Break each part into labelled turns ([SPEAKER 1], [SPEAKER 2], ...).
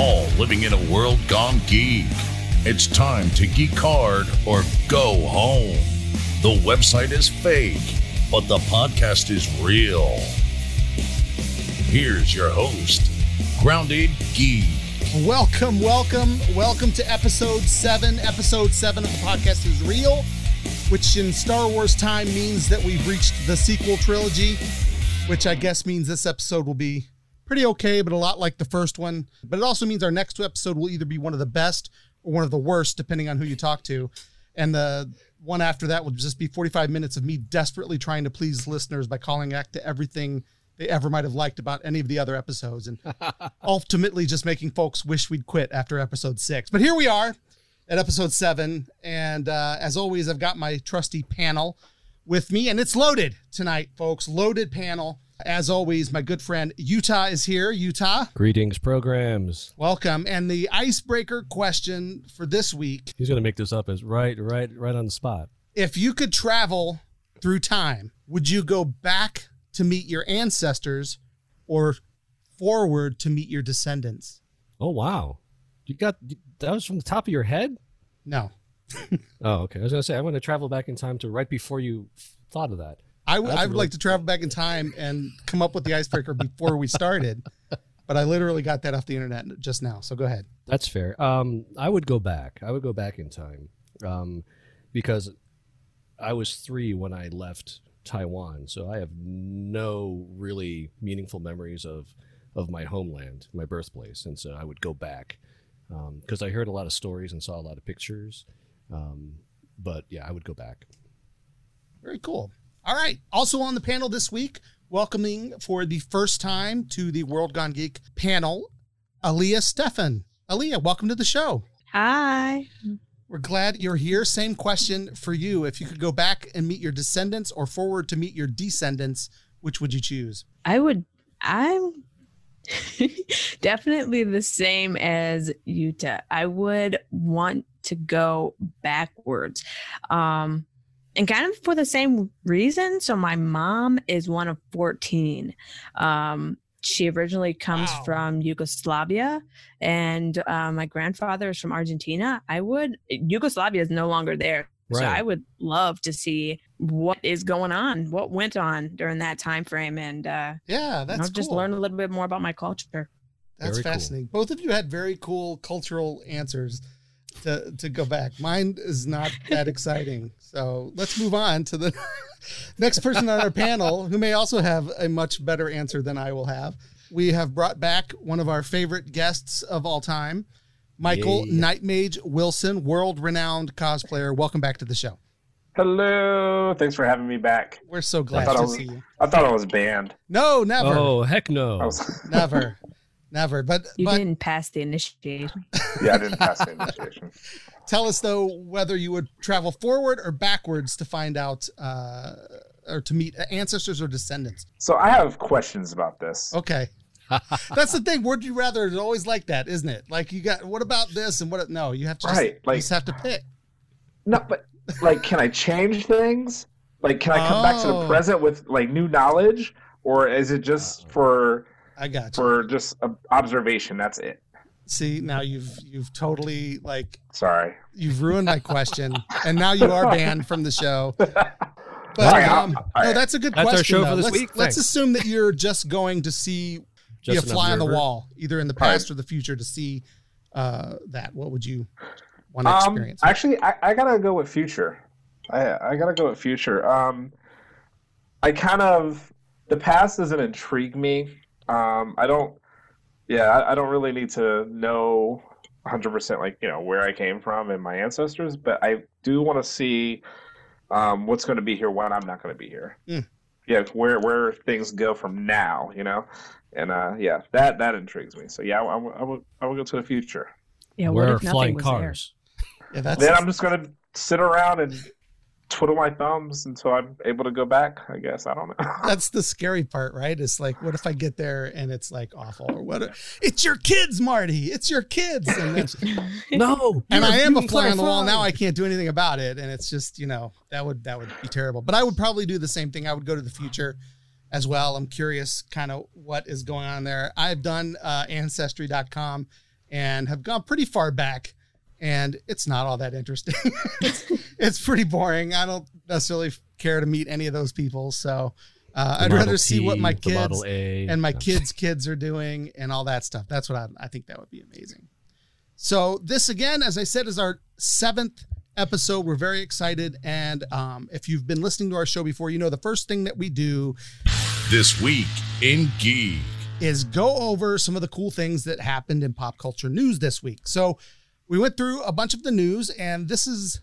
[SPEAKER 1] all living in a world gone geek. It's time to geek hard or go home. The website is fake, but the podcast is real. Here's your host, Grounded Geek.
[SPEAKER 2] Welcome, welcome, welcome to episode seven. Episode seven of the podcast is real, which in Star Wars time means that we've reached the sequel trilogy, which I guess means this episode will be pretty okay, but a lot like the first one. But it also means our next episode will either be one of the best or one of the worst, depending on who you talk to. And the one after that will just be 45 minutes of me desperately trying to please listeners by calling back to everything they ever might have liked about any of the other episodes and ultimately just making folks wish we'd quit after episode six. But here we are at episode seven. And uh, as always, I've got my trusty panel with me, and it's loaded tonight, folks. Loaded panel. As always, my good friend Utah is here. Utah,
[SPEAKER 3] Greetings, programs.
[SPEAKER 2] welcome. And the icebreaker question for this week
[SPEAKER 3] He's gonna make this up as right, right, right on the spot.
[SPEAKER 2] if you could travel through time, would you go back to meet your ancestors or forward to meet your descendants?
[SPEAKER 3] Oh wow, you got that was from the top of your head.
[SPEAKER 2] No.
[SPEAKER 3] Oh, okay. I was gonna say I want to travel back in time to right before you thought of that.
[SPEAKER 2] I would- I would
[SPEAKER 3] really-
[SPEAKER 2] like to travel back in time and come up with the icebreaker before we started, but I literally got that off the internet just now. So go ahead.
[SPEAKER 3] That's fair. Um, I would go back. I would go back in time, um, because I was three when I left Taiwan, so I have no really meaningful memories of of my homeland, my birthplace, and so I would go back because I heard a lot of stories and saw a lot of pictures. Um, but yeah, I would go back.
[SPEAKER 2] Very cool. All right. Also on the panel this week, welcoming for the first time to the World Gone Geek panel, Aaliyah Stefan. Aaliyah, welcome to the show.
[SPEAKER 4] Hi.
[SPEAKER 2] We're glad you're here. Same question for you. If you could go back and meet your descendants or forward to meet your descendants, which would you choose?
[SPEAKER 4] I would I'm definitely the same as Utah. I would want to go backwards. Um and kind of for the same reason. So my mom is one of 14. Um she originally comes
[SPEAKER 2] Wow.
[SPEAKER 4] from Yugoslavia and uh, my grandfather is from Argentina. I would Yugoslavia is no longer there. So I would love to see what is going on, what went on during that time frame, and uh,
[SPEAKER 2] Yeah,
[SPEAKER 4] you
[SPEAKER 2] that's
[SPEAKER 4] know, just learn a little bit more about my culture.
[SPEAKER 2] That's
[SPEAKER 3] Very cool.
[SPEAKER 2] fascinating. Both of you had very cool cultural answers to to go back. Mine is not that exciting. So let's move on to the next person on our panel who may also have a much better answer than I will have. We have brought back one of our favorite guests of all time, Michael
[SPEAKER 3] Yeah.
[SPEAKER 2] Nightmage Wilson, world renowned cosplayer. Welcome back to the show.
[SPEAKER 5] Hello. Thanks for having me back.
[SPEAKER 2] We're so glad
[SPEAKER 5] I
[SPEAKER 2] to
[SPEAKER 5] was,
[SPEAKER 2] see you.
[SPEAKER 5] I thought I was banned.
[SPEAKER 2] No, never,
[SPEAKER 3] Oh heck no!
[SPEAKER 5] Was,
[SPEAKER 2] never, never. But
[SPEAKER 4] You
[SPEAKER 2] but
[SPEAKER 4] didn't pass the initiation.
[SPEAKER 5] yeah, I didn't pass the initiation.
[SPEAKER 2] Tell us though whether you would travel forward or backwards to find out uh, or to meet ancestors or descendants.
[SPEAKER 5] So I have questions about this.
[SPEAKER 2] Okay. That's the thing. Would you rather is always like that, isn't it? Like you got what about this and what? No, you have to just,
[SPEAKER 5] Right,
[SPEAKER 2] you just have to pick.
[SPEAKER 5] No, but like, can I change things? Like, can I come back to
[SPEAKER 2] Oh.
[SPEAKER 5] the present with like new knowledge, or is it just for
[SPEAKER 2] I got you.
[SPEAKER 5] for just observation? That's it.
[SPEAKER 2] See, now you've you've totally like
[SPEAKER 5] Sorry.
[SPEAKER 2] you've ruined my question, and now you are banned from the show. But
[SPEAKER 5] All right, I'll-
[SPEAKER 2] um,
[SPEAKER 5] all
[SPEAKER 2] no, that's a good
[SPEAKER 3] That's our
[SPEAKER 2] question.
[SPEAKER 3] show
[SPEAKER 2] though.
[SPEAKER 3] for this
[SPEAKER 2] let's,
[SPEAKER 3] week.
[SPEAKER 2] let's
[SPEAKER 3] Thanks.
[SPEAKER 2] assume that you're just going to see be a
[SPEAKER 3] Just an
[SPEAKER 2] fly on the wall, either in the
[SPEAKER 5] All right.
[SPEAKER 2] past or the future, to see uh, that. What would you want to
[SPEAKER 5] Um,
[SPEAKER 2] experience?
[SPEAKER 5] actually, I, I gotta go with future. I I gotta go with future. Um, I kind of the past doesn't intrigue me. Um, I don't. Yeah, I, I don't really need to know 100 percent like you know where I came from and my ancestors, but I do want to see um, what's going to be here when I'm not going to be here.
[SPEAKER 2] Mm.
[SPEAKER 5] Yeah, where where things go from now, you know, and uh, yeah, that that intrigues me. So yeah, I, I, I would I would go to the future.
[SPEAKER 4] Yeah,
[SPEAKER 3] Where
[SPEAKER 4] what
[SPEAKER 3] are
[SPEAKER 4] if nothing
[SPEAKER 3] flying
[SPEAKER 4] was
[SPEAKER 3] cars?
[SPEAKER 2] yeah, that's
[SPEAKER 5] then I'm just gonna sit around and twiddle my thumbs until I'm able to go back. I guess I don't know.
[SPEAKER 2] that's the scary part, right? It's like, what if I get there and it's like awful, or what? It's your kids, Marty. It's your kids, and then,
[SPEAKER 3] No,
[SPEAKER 2] and I am a fly on the wall now. I can't do anything about it, and it's just you know that would that would be terrible. But I would probably do the same thing. I would go to the future as well. I'm curious, kind of what is going on there. I've done uh, Ancestry.com, and have gone pretty far back. And it's not all that interesting. it's, it's pretty boring. I don't necessarily care to meet any of those people. So uh, I'd rather see what my kids and my kids' kids are doing and all that stuff. That's what I, I think that would be amazing. So this again, as I said, is our seventh episode. We're very excited, and um, if you've been listening to our show before, you know the first thing that we do
[SPEAKER 1] this week in geek
[SPEAKER 2] is go over some of the cool things that happened in pop culture news this week. So we went through a bunch of the news, and this is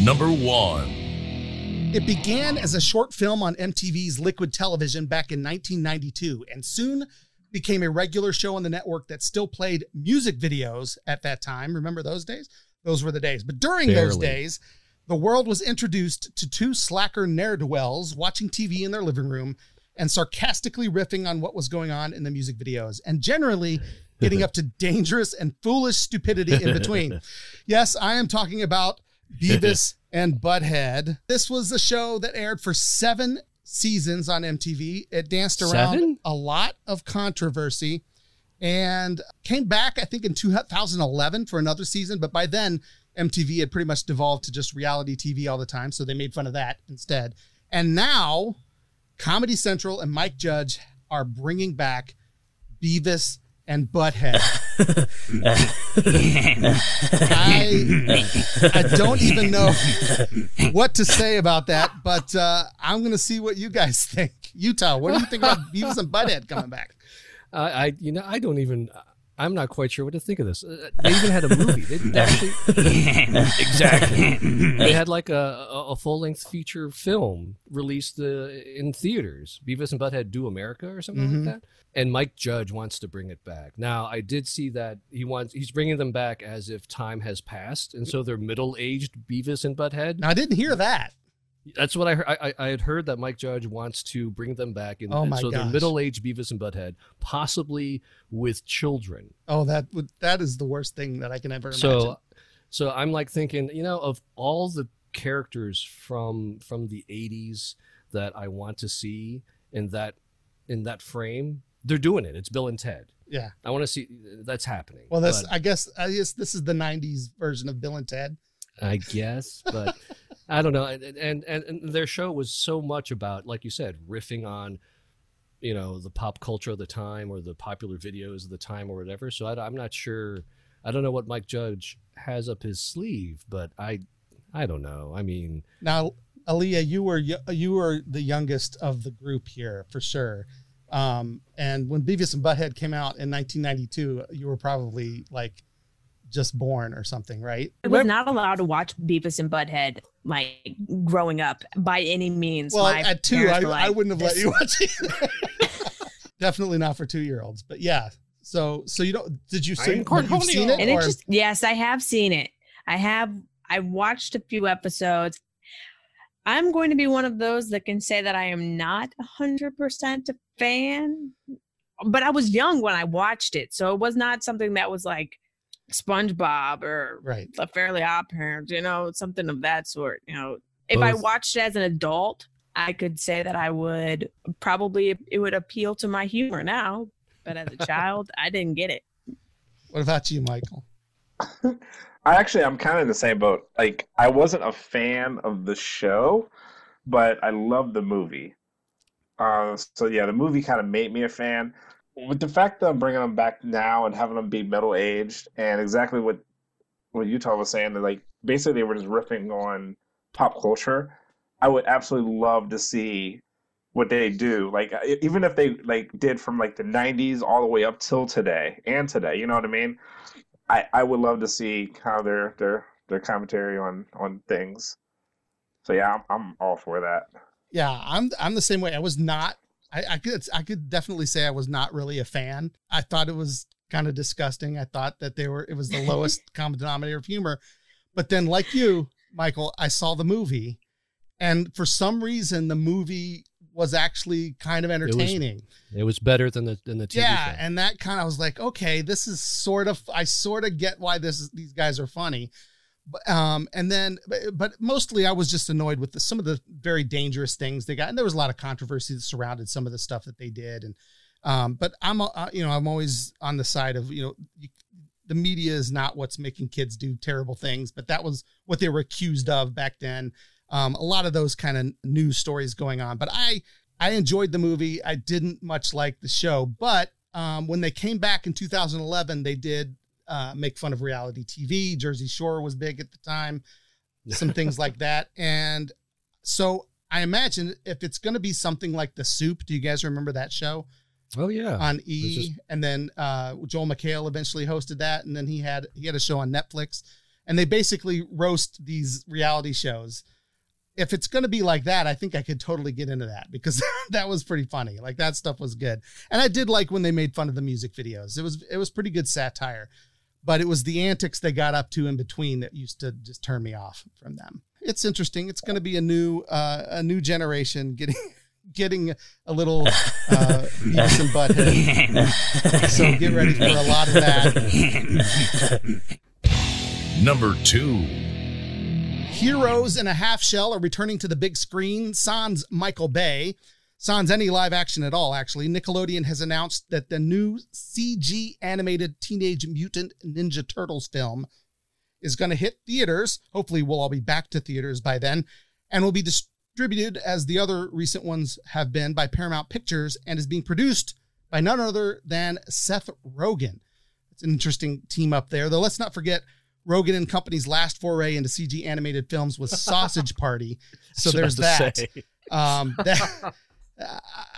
[SPEAKER 1] number one.
[SPEAKER 2] It began as a short film on MTV's Liquid Television back in 1992 and soon became a regular show on the network that still played music videos at that time. Remember those days? Those were the days. But during Barely. those days, the world was introduced to two slacker ne'er do wells watching TV in their living room and sarcastically riffing on what was going on in the music videos and generally getting up to dangerous and foolish stupidity in between. yes, I am talking about Beavis and Butthead. This was a show that aired for seven seasons on MTV. It danced around seven? a lot of controversy and came back, I think, in 2011 for another season. But by then, MTV had pretty much devolved to just reality TV all the time. So they made fun of that instead. And now, Comedy Central and Mike Judge are bringing back Beavis and Butthead. I, I don't even know what to say about that, but uh, I'm going to see what you guys think. Utah, what do you think about Beavis and Butthead coming back?
[SPEAKER 3] Uh, I, you know, I don't even. I'm not quite sure what to think of this. Uh, they even had a movie. They actually, exactly. they had like a, a full length feature film released uh, in theaters. Beavis and Butthead Do America or something mm-hmm. like that. And Mike Judge wants to bring it back. Now, I did see that he wants he's bringing them back as if time has passed, and so they're middle aged Beavis and Butthead.
[SPEAKER 2] Now, I didn't hear that.
[SPEAKER 3] That's what I heard. I, I had heard that Mike Judge wants to bring them back, in, oh my so gosh. they're middle-aged Beavis and Butthead, possibly with children.
[SPEAKER 2] Oh, that would that is the worst thing that I can ever imagine.
[SPEAKER 3] So, so I'm like thinking, you know, of all the characters from from the '80s that I want to see in that in that frame, they're doing it. It's Bill and Ted.
[SPEAKER 2] Yeah,
[SPEAKER 3] I want to see that's happening.
[SPEAKER 2] Well, this I guess I guess this is the '90s version of Bill and Ted.
[SPEAKER 3] I guess, but I don't know. And, and and their show was so much about, like you said, riffing on, you know, the pop culture of the time or the popular videos of the time or whatever. So I, I'm not sure. I don't know what Mike Judge has up his sleeve, but I, I don't know. I mean,
[SPEAKER 2] now, Aaliyah, you were you were the youngest of the group here for sure. Um, and when Beavis and Butthead came out in 1992, you were probably like just born or something, right?
[SPEAKER 4] I was not allowed to watch Beavis and Butthead like growing up by any means.
[SPEAKER 2] Well, My at two, I, like, I, wouldn't have let you watch it. Definitely not for two year olds, but yeah. So, so you don't? Did you see? You've
[SPEAKER 4] seen it? And or? it just yes, I have seen it. I have. I watched a few episodes. I'm going to be one of those that can say that I am not 100% a fan, but I was young when I watched it. So it was not something that was like, SpongeBob or
[SPEAKER 2] right.
[SPEAKER 4] the Fairly Odd Parents, you know, something of that sort. You know, if Both. I watched it as an adult, I could say that I would probably it would appeal to my humor now, but as a child, I didn't get it.
[SPEAKER 2] What about you, Michael?
[SPEAKER 5] I actually I'm kind of in the same boat. Like I wasn't a fan of the show, but I loved the movie. Uh, so yeah, the movie kind of made me a fan with the fact that I'm bringing them back now and having them be middle aged, and exactly what what Utah was saying, that like basically they were just riffing on pop culture. I would absolutely love to see what they do. Like even if they like did from like the '90s all the way up till today and today, you know what I mean? I I would love to see how their their their commentary on on things. So yeah, I'm, I'm all for that.
[SPEAKER 2] Yeah, I'm I'm the same way. I was not I, I could I could definitely say I was not really a fan. I thought it was kind of disgusting. I thought that they were it was the lowest common denominator of humor. But then, like you, Michael, I saw the movie, and for some reason, the movie was actually kind of entertaining.
[SPEAKER 3] It was, it was better than the than the TV
[SPEAKER 2] yeah,
[SPEAKER 3] show.
[SPEAKER 2] and that kind of was like, okay, this is sort of I sort of get why this is, these guys are funny um, and then, but mostly I was just annoyed with the, some of the very dangerous things they got, and there was a lot of controversy that surrounded some of the stuff that they did. And, um, but I'm, uh, you know, I'm always on the side of, you know, you, the media is not what's making kids do terrible things, but that was what they were accused of back then. Um, a lot of those kind of news stories going on. But I I enjoyed the movie. I didn't much like the show, but um, when they came back in 2011, they did uh, make fun of reality TV. Jersey Shore was big at the time, some things like that. And so I imagine if it's going to be something like The Soup, do you guys remember that show?
[SPEAKER 3] Oh yeah,
[SPEAKER 2] on E, just... and then uh, Joel McHale eventually hosted that, and then he had he had a show on Netflix, and they basically roast these reality shows. If it's going to be like that, I think I could totally get into that because that was pretty funny. Like that stuff was good, and I did like when they made fun of the music videos. It was it was pretty good satire, but it was the antics they got up to in between that used to just turn me off from them. It's interesting. It's going to be a new uh, a new generation getting getting a little uh, Beavis and Butthead. so get ready for a lot of that.
[SPEAKER 1] Number two.
[SPEAKER 2] Heroes in a Half Shell are returning to the big screen. Sans Michael Bay. Sans any live action at all, actually. Nickelodeon has announced that the new CG animated Teenage Mutant Ninja Turtles film is going to hit theaters. Hopefully, we'll all be back to theaters by then and will be distributed as the other recent ones have been by Paramount Pictures and is being produced by none other than Seth Rogen. It's an interesting team up there, though. Let's not forget Rogen and Company's last foray into CG animated films was Sausage Party. So there's that. Um, that.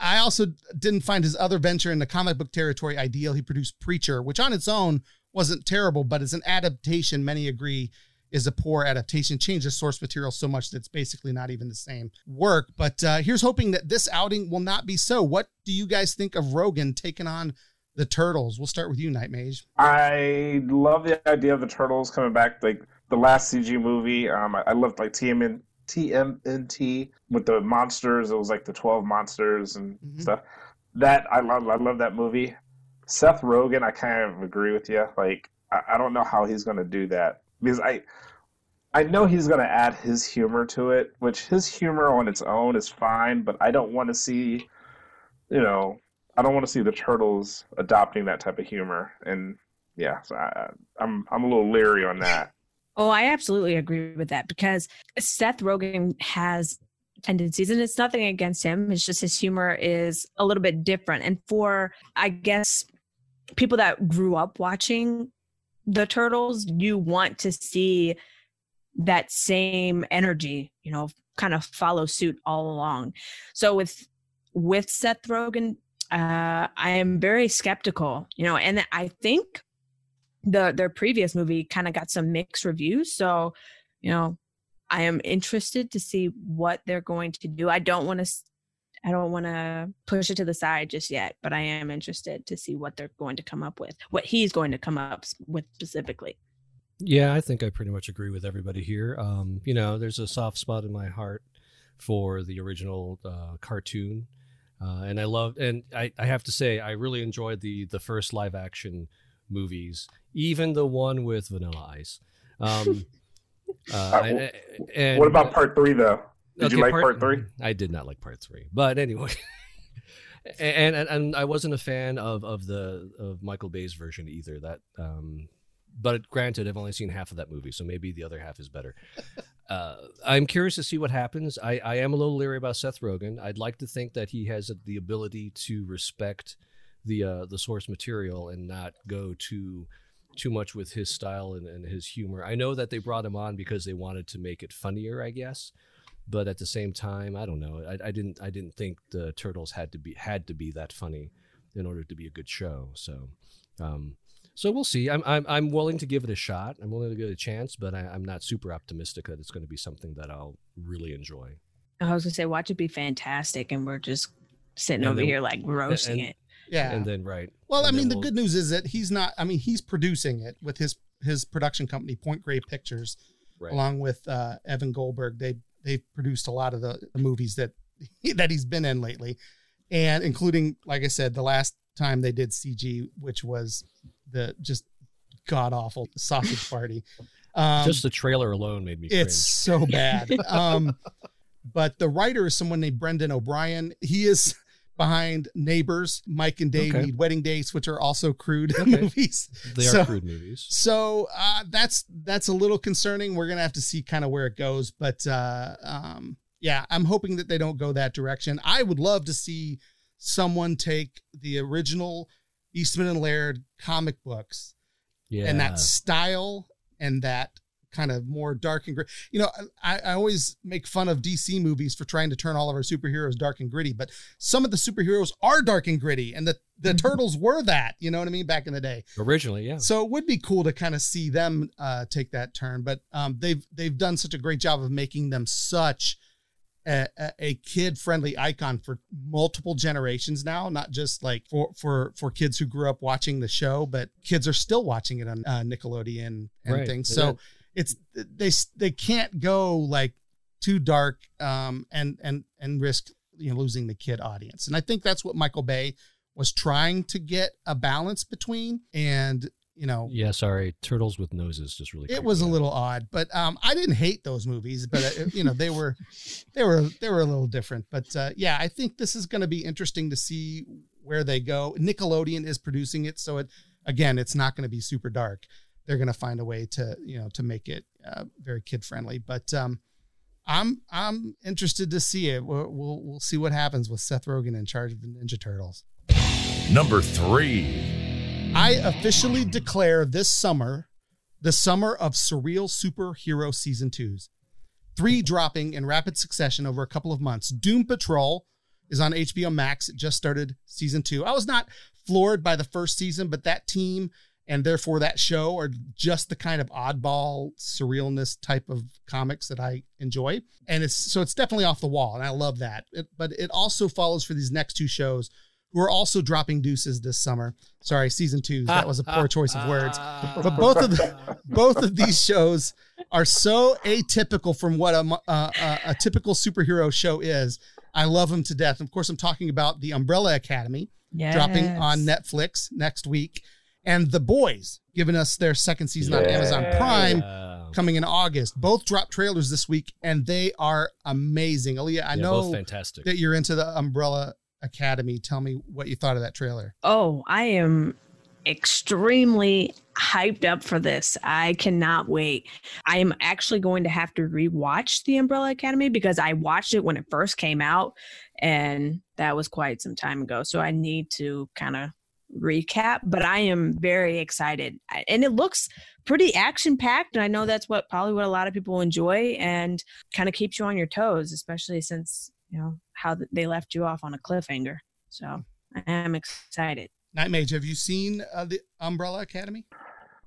[SPEAKER 2] I also didn't find his other venture in the comic book territory ideal. He produced Preacher, which on its own wasn't terrible, but as an adaptation, many agree is a poor adaptation. Changes source material so much that it's basically not even the same work. But uh, here's hoping that this outing will not be so. What do you guys think of Rogen taking on the Turtles? We'll start with you, Night Mage.
[SPEAKER 5] I love the idea of the Turtles coming back. Like the last CG movie, um, I, I loved like TMN, TMNT with the monsters. It was like the twelve monsters and mm-hmm. stuff. That I love. I love that movie. Seth Rogen, I kind of agree with you. Like I, I don't know how he's going to do that because I I know he's going to add his humor to it, which his humor on its own is fine, but I don't want to see, you know, I don't want to see the turtles adopting that type of humor, and yeah, so I, I'm I'm a little leery on that.
[SPEAKER 4] Oh, I absolutely agree with that because Seth Rogen has tendencies and it's nothing against him it's just his humor is a little bit different. And for i guess people that grew up watching the turtles you want to see that same energy you know kind of follow suit all along. So with with seth rogen uh i am very skeptical you know and i think the their previous movie kind of got some mixed reviews so you know i am interested to see what they're going to do i don't want to I don't want to push it to the side just yet, but I am interested to see what they're going to come up with, what he's going to come up with specifically.
[SPEAKER 3] Yeah, I think I pretty much agree with everybody here. Um, you know, there's a soft spot in my heart for the original uh, cartoon, uh, and I love, and I, I have to say, I really enjoyed the the first live action movies, even the one with Vanilla Ice. Um,
[SPEAKER 5] uh, uh and, and, what about part three, though? Did okay, you like part, part, three?
[SPEAKER 3] I did not like part three, but anyway. and, and and I wasn't a fan of of the of Michael Bay's version either. That um, but granted, I've only seen half of that movie, so maybe the other half is better. uh, I'm curious to see what happens. I, I am a little leery about Seth Rogen. I'd like to think that he has the ability to respect the uh, the source material and not go too too much with his style and, and his humor. I know that they brought him on because they wanted to make it funnier, I guess but at the same time, I don't know. I, I didn't I didn't think the turtles had to be had to be that funny in order to be a good show. So, um, so we'll see. I'm, I'm I'm willing to give it a shot. I'm willing to give it a chance, but I, am not super optimistic that it's going to be something that I'll really enjoy.
[SPEAKER 4] I was gonna say, watch it be fantastic, and we're just sitting and over then, here like roasting
[SPEAKER 3] and,
[SPEAKER 4] it.
[SPEAKER 3] Yeah, and then right.
[SPEAKER 2] Well, I mean, the we'll, good news is that he's not. I mean, he's producing it with his his production company, Point Grey Pictures, right. along with uh, Evan Goldberg. They they've produced a lot of the, the movies that that he's been in lately, and including, like I said, the last time they did CG, which was the just god awful sausage party.
[SPEAKER 3] Um, just the trailer alone made me. Cringe.
[SPEAKER 2] It's so bad. um, but the writer is someone named Brendan O'Brien. He is behind Neighbors, Mike and Dave
[SPEAKER 3] Okay.
[SPEAKER 2] Need Wedding Dates, which are also crude
[SPEAKER 3] Okay.
[SPEAKER 2] movies.
[SPEAKER 3] They are
[SPEAKER 2] So-
[SPEAKER 3] crude movies.
[SPEAKER 2] So uh, that's that's a little concerning. We're gonna have to see kind of where it goes, but uh, um, yeah, I'm hoping that they don't go that direction. I would love to see someone take the original Eastman and Laird comic books
[SPEAKER 3] Yeah.
[SPEAKER 2] and that style and that kind of more dark and gritty. You know, I, I always make fun of DC movies for trying to turn all of our superheroes dark and gritty, but some of the superheroes are dark and gritty, and the the turtles were that. You know what I mean? Back in the day.
[SPEAKER 3] Originally, yeah.
[SPEAKER 2] So it would be cool to kind of see them uh, take that turn, but um, they've they've done such a great job of making them such a, a, kid friendly icon for multiple generations now, not just like for for for kids who grew up watching the show, but kids are still watching it on uh, Nickelodeon and
[SPEAKER 3] Right.
[SPEAKER 2] things. So it's they they can't go like too dark um, and and and risk you know losing the kid audience, and I think that's what Michael Bay was trying to get a balance between. And you know
[SPEAKER 3] yeah, sorry. Turtles with noses just really.
[SPEAKER 2] it was a little odd but um i didn't hate those movies but uh, you know they were they were they were a little different. But uh yeah i think this is going to be interesting to see where they go. Nickelodeon is producing it so it again it's not going to be super dark they're going to find a way to you know to make it uh, very kid friendly but um i'm i'm interested to see it we'll, we'll we'll see what happens with seth rogen in charge of the ninja turtles
[SPEAKER 1] Number three.
[SPEAKER 2] I officially declare this summer the summer of surreal superhero season twos. Three dropping in rapid succession over a couple of months. Doom Patrol is on HBO Max. It just started season two. I was not floored by the first season, but that team and therefore that show are just the kind of oddball surrealness type of comics that I enjoy. And it's so it's definitely off the wall, and I love that. It, but it also follows for these next two shows who are also dropping deuces this summer. Sorry, season two. That was a poor choice of words. But both of the, both of these shows are so atypical from what a, mo- uh, uh, a typical superhero show is. I love them to death. Of course, I'm talking about the Umbrella Academy
[SPEAKER 4] Yes.
[SPEAKER 2] dropping on Netflix next week, and The Boys giving us their second season on Amazon Prime coming in August. Both dropped trailers this week, and they are amazing. Aaliyah, I
[SPEAKER 3] Yeah,
[SPEAKER 2] know
[SPEAKER 3] both fantastic.
[SPEAKER 2] that you're into the Umbrella Academy. Tell me what you thought of that trailer.
[SPEAKER 4] Oh, I am extremely hyped up for this. I cannot wait. I am actually going to have to rewatch The Umbrella Academy because I watched it when it first came out and that was quite some time ago. So I need to kind of recap, but I am very excited. And it looks pretty action packed and I know that's what probably what a lot of people enjoy and kind of keeps you on your toes, especially since, you know, how they left you off on a cliffhanger. So I am excited.
[SPEAKER 2] Night Mage, have you seen uh, the Umbrella Academy?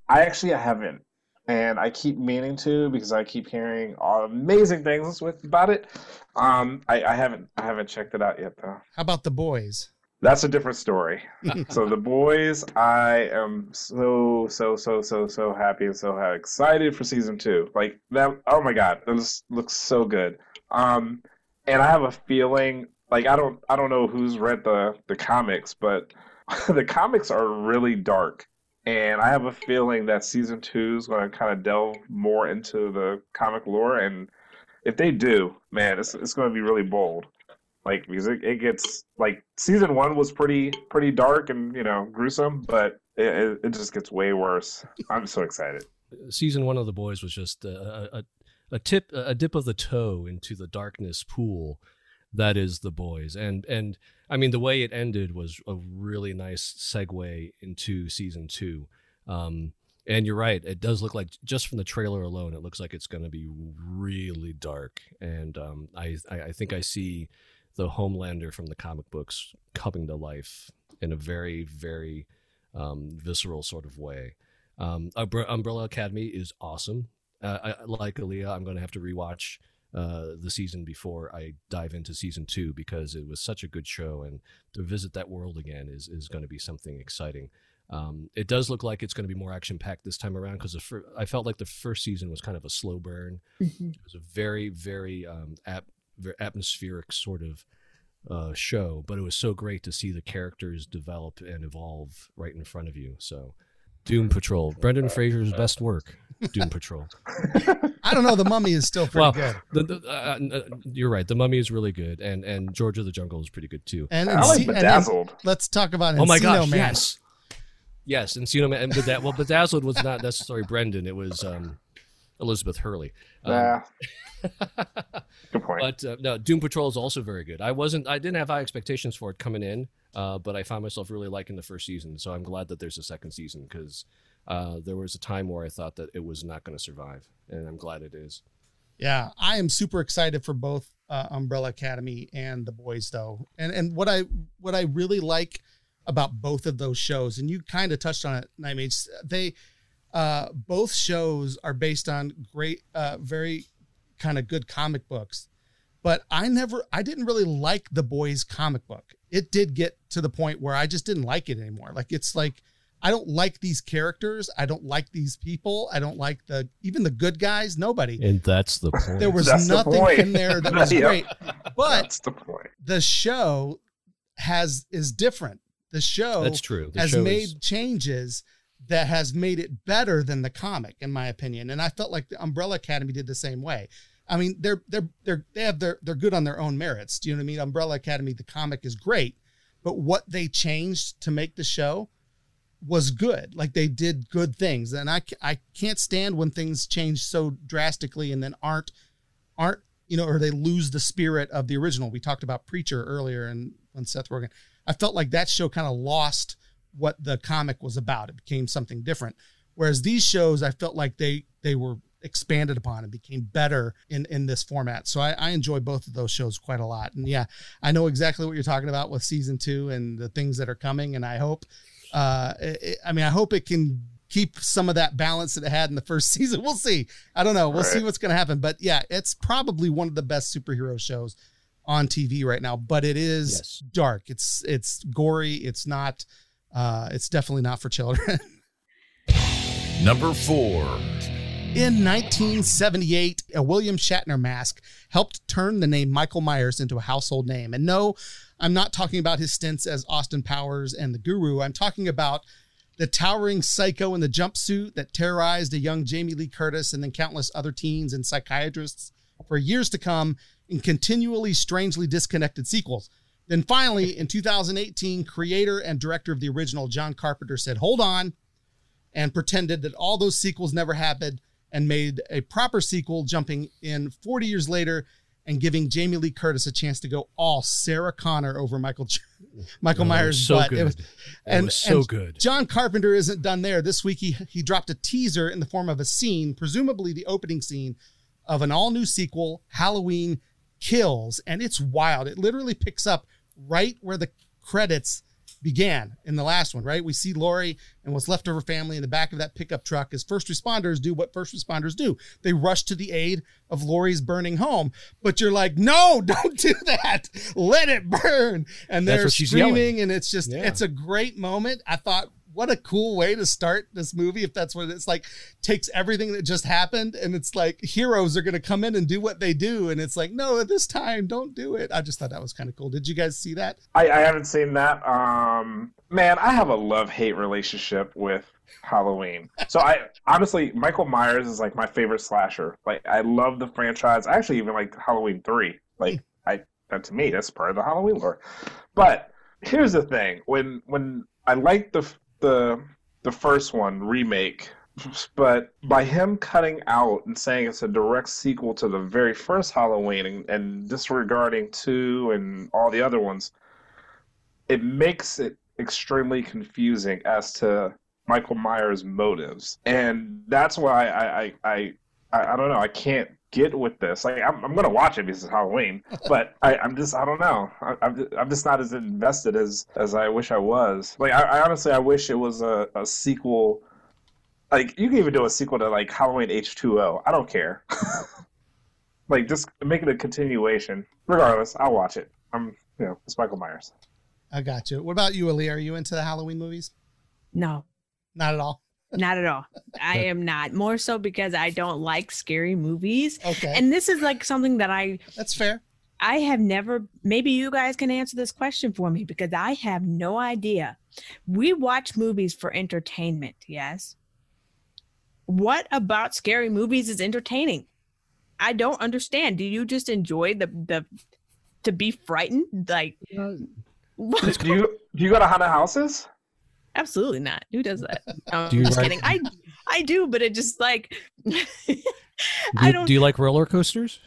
[SPEAKER 5] I actually haven't, and I keep meaning to because I keep hearing amazing things with about it. Um, I, I haven't I haven't checked it out yet though.
[SPEAKER 2] How about The Boys?
[SPEAKER 5] That's a different story. so the boys, I am so so so so so happy and so excited for season two. Like that. Oh my god, this looks so good. Um, and I have a feeling like I don't I don't know who's read the the comics, but the comics are really dark. And I have a feeling that season two is going to kind of delve more into the comic lore. And if they do, man, it's, it's going to be really bold like because it, it gets like season one was pretty pretty dark and you know gruesome but it, it, just gets way worse. I'm so excited.
[SPEAKER 3] Season one of the boys was just a, a, a tip a dip of the toe into the darkness pool that is the boys. And and i mean the way it ended was a really nice segue into season two. Um and you're right it does look like just from the trailer alone it looks like it's going to be really dark. And um I i think i see the homelander from the comic books coming to life in a very very um visceral sort of way um, Umbre- Umbrella Academy is awesome. Uh, I, like Aaliyah, I'm going to have to rewatch uh, the season before I dive into season two because it was such a good show, and to visit that world again is is going to be something exciting. Um, it does look like it's going to be more action packed this time around because fir- I felt like the first season was kind of a slow burn. It was a very very um, ap- atmospheric sort of uh, show, but it was so great to see the characters develop and evolve right in front of you. So Doom Patrol. Brendan Fraser's best work. Doom Patrol.
[SPEAKER 2] I don't know. The Mummy is still pretty
[SPEAKER 3] well,
[SPEAKER 2] good.
[SPEAKER 3] the, the, uh, uh, you're right. The Mummy is really good, and and George of the Jungle is pretty good too.
[SPEAKER 2] And,
[SPEAKER 5] I like
[SPEAKER 2] and then
[SPEAKER 5] Bedazzled.
[SPEAKER 2] let's talk about
[SPEAKER 3] oh my
[SPEAKER 2] Encino
[SPEAKER 3] gosh,
[SPEAKER 2] Man.
[SPEAKER 3] yes, yes. Encino Man. And Bedaz- well, Bedazzled was not necessarily Brendan. It was um, Elizabeth Hurley. Um,
[SPEAKER 5] Good point.
[SPEAKER 3] But uh, no, Doom Patrol is also very good. I wasn't, I didn't have high expectations for it coming in, uh, but I found myself really liking the first season. So I'm glad that there's a second season because uh, there was a time where I thought that it was not going to survive, and I'm glad it is.
[SPEAKER 2] Yeah, I am super excited for both uh, Umbrella Academy and The Boys, though. And and what I what I really like about both of those shows, and you kind of touched on it, Nightmage, they uh, both shows are based on great, uh, very kind of good comic books. But I never, I didn't really like The Boys comic book. It did get to the point where I just didn't like it anymore. Like it's like I don't like these characters. I don't like these people. I don't like the even the good guys. Nobody
[SPEAKER 3] And that's the point.
[SPEAKER 2] there was
[SPEAKER 5] That's
[SPEAKER 2] nothing
[SPEAKER 5] point.
[SPEAKER 2] in there that was
[SPEAKER 5] Yep.
[SPEAKER 2] great but
[SPEAKER 5] That's the point.
[SPEAKER 2] the show has is different the show
[SPEAKER 3] that's true. The
[SPEAKER 2] has made
[SPEAKER 3] is-
[SPEAKER 2] changes that has made it better than the comic in my opinion. And i felt like the umbrella academy did the same way. I mean they're they're they're they have their they're good on their own merits. Do you know what i mean? Umbrella academy the comic is great but what they changed to make the show was good. Like they did good things. And i i can't stand when things change so drastically and then aren't aren't you know or they lose the spirit of the original. We talked about preacher earlier and when seth rogen i felt like that show kind of lost what the comic was about. It became something different. Whereas these shows i felt like they they were expanded upon and became better in in this format. So i, I enjoy both of those shows quite a lot. And yeah i know exactly what you're talking about with season two and the things that are coming. And i hope uh it, i mean i hope it can keep some of that balance that it had in the first season. We'll see. I don't know. We'll see what's going to happen. But yeah it's probably one of the best superhero shows on tv right now. But it is
[SPEAKER 3] Yes.
[SPEAKER 2] dark. It's it's gory. It's not uh it's definitely not for children
[SPEAKER 1] Number four.
[SPEAKER 2] In 1978, a William Shatner mask helped turn the name Michael Myers into a household name. And no, I'm not talking about his stints as Austin Powers and the Guru. I'm talking about the towering psycho in the jumpsuit that terrorized a young Jamie Lee Curtis and then countless other teens and psychiatrists for years to come in continually strangely disconnected sequels. Then finally, in 2018, creator and director of the original John Carpenter said, Hold on, and pretended that all those sequels never happened and made a proper sequel, jumping in 40 years later and giving Jamie Lee Curtis a chance to go all Sarah Connor over Michael Michael
[SPEAKER 3] Oh,
[SPEAKER 2] Myers'
[SPEAKER 3] so
[SPEAKER 2] butt.
[SPEAKER 3] good.
[SPEAKER 2] It was,
[SPEAKER 3] It
[SPEAKER 2] and-
[SPEAKER 3] was so
[SPEAKER 2] and
[SPEAKER 3] good.
[SPEAKER 2] John Carpenter isn't done there. This week he he dropped a teaser in the form of a scene, presumably the opening scene of an all new sequel, Halloween Kills, and it's wild. It literally picks up right where the credits began in the last one, right? We see Laurie and what's left of her family in the back of that pickup truck as first responders do what first responders do. They rush to the aid of Laurie's burning home. But you're like, no, don't do that. Let it burn. And they're screaming, and it's just,
[SPEAKER 3] Yeah.
[SPEAKER 2] it's a great moment. I thought, what a cool way to start this movie if that's what it's like takes everything that just happened and it's like heroes are going to come in and do what they do and it's like no at this time don't do it i just thought that was kind of cool did you guys see that
[SPEAKER 5] I, I haven't seen that. Um, man, I have a love hate relationship with Halloween. So I honestly, Michael Myers is like my favorite slasher. Like I love the franchise. I actually even like Halloween three. Like I, that to me, that's part of the Halloween lore. But here's the thing: when when I like the the the first one remake. But by him cutting out and saying it's a direct sequel to the very first Halloween and, and disregarding two and all the other ones, it makes it extremely confusing as to Michael Myers' motives, and that's why I I I, I, I don't know. I can't get with this. Like I'm, I'm gonna watch it because it's Halloween, but I, I'm just I don't know. I, I'm just, I'm just not as invested as as I wish I was. Like I, I honestly I wish it was a, a sequel. Like you can even do a sequel to like Halloween H2O. I don't care. like just make it a continuation. Regardless, I'll watch it. I'm you know it's Michael Myers.
[SPEAKER 2] i got you what about you ali are you into the halloween movies
[SPEAKER 4] No,
[SPEAKER 2] not at all
[SPEAKER 4] not at all. I am not. More so because I don't like scary movies.
[SPEAKER 2] okay
[SPEAKER 4] And this is like something that I
[SPEAKER 2] that's fair
[SPEAKER 4] I have never, maybe you guys can answer this question for me because I have no idea. We watch movies for entertainment, yes. What about scary movies is entertaining? I don't understand. Do you just enjoy the the to be frightened? Like what?
[SPEAKER 5] Do you do you go to haunted houses?
[SPEAKER 4] Absolutely not. Who does that? No, I'm
[SPEAKER 3] Do
[SPEAKER 4] just
[SPEAKER 3] ride-
[SPEAKER 4] kidding. I I do, but it just like
[SPEAKER 3] Do
[SPEAKER 4] I
[SPEAKER 3] you,
[SPEAKER 4] don't
[SPEAKER 3] do you like roller coasters?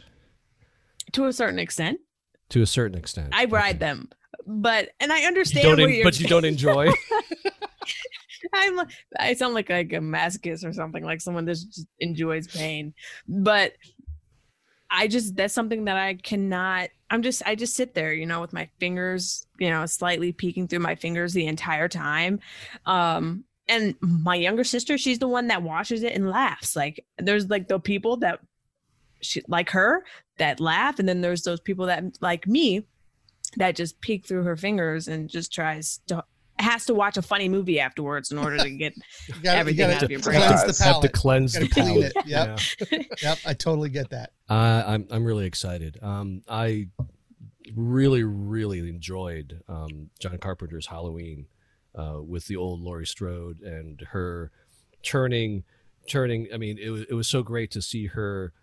[SPEAKER 4] to a certain extent.
[SPEAKER 3] To a certain extent.
[SPEAKER 4] I ride
[SPEAKER 3] Okay.
[SPEAKER 4] them, but and I understand you're.
[SPEAKER 3] but you don't enjoy.
[SPEAKER 4] I'm. I sound like like a masochist or something, like someone that just enjoys pain. But I just that's something that I cannot. I'm just. I just sit there, you know, with my fingers, you know, slightly peeking through my fingers the entire time. Um, and my younger sister, she's the one that watches it and laughs. Like there's like the people that she like her that laugh, and then there's those people that like me that just peek through her fingers and just tries to has to watch a funny movie afterwards in order to get
[SPEAKER 2] You gotta,
[SPEAKER 4] Everything
[SPEAKER 2] you
[SPEAKER 4] out
[SPEAKER 2] gotta
[SPEAKER 4] of your brain.
[SPEAKER 2] cleanse the
[SPEAKER 5] Have
[SPEAKER 3] Have to cleanse
[SPEAKER 2] Gotta
[SPEAKER 3] the
[SPEAKER 2] clean
[SPEAKER 3] palate.
[SPEAKER 2] it, yep.
[SPEAKER 3] Yeah.
[SPEAKER 2] Yep, I totally get that.
[SPEAKER 3] Uh, I'm I'm really excited. Um, I really really enjoyed um, John Carpenter's Halloween uh, with the old Laurie Strode and her turning turning. I mean, it was it was so great to see her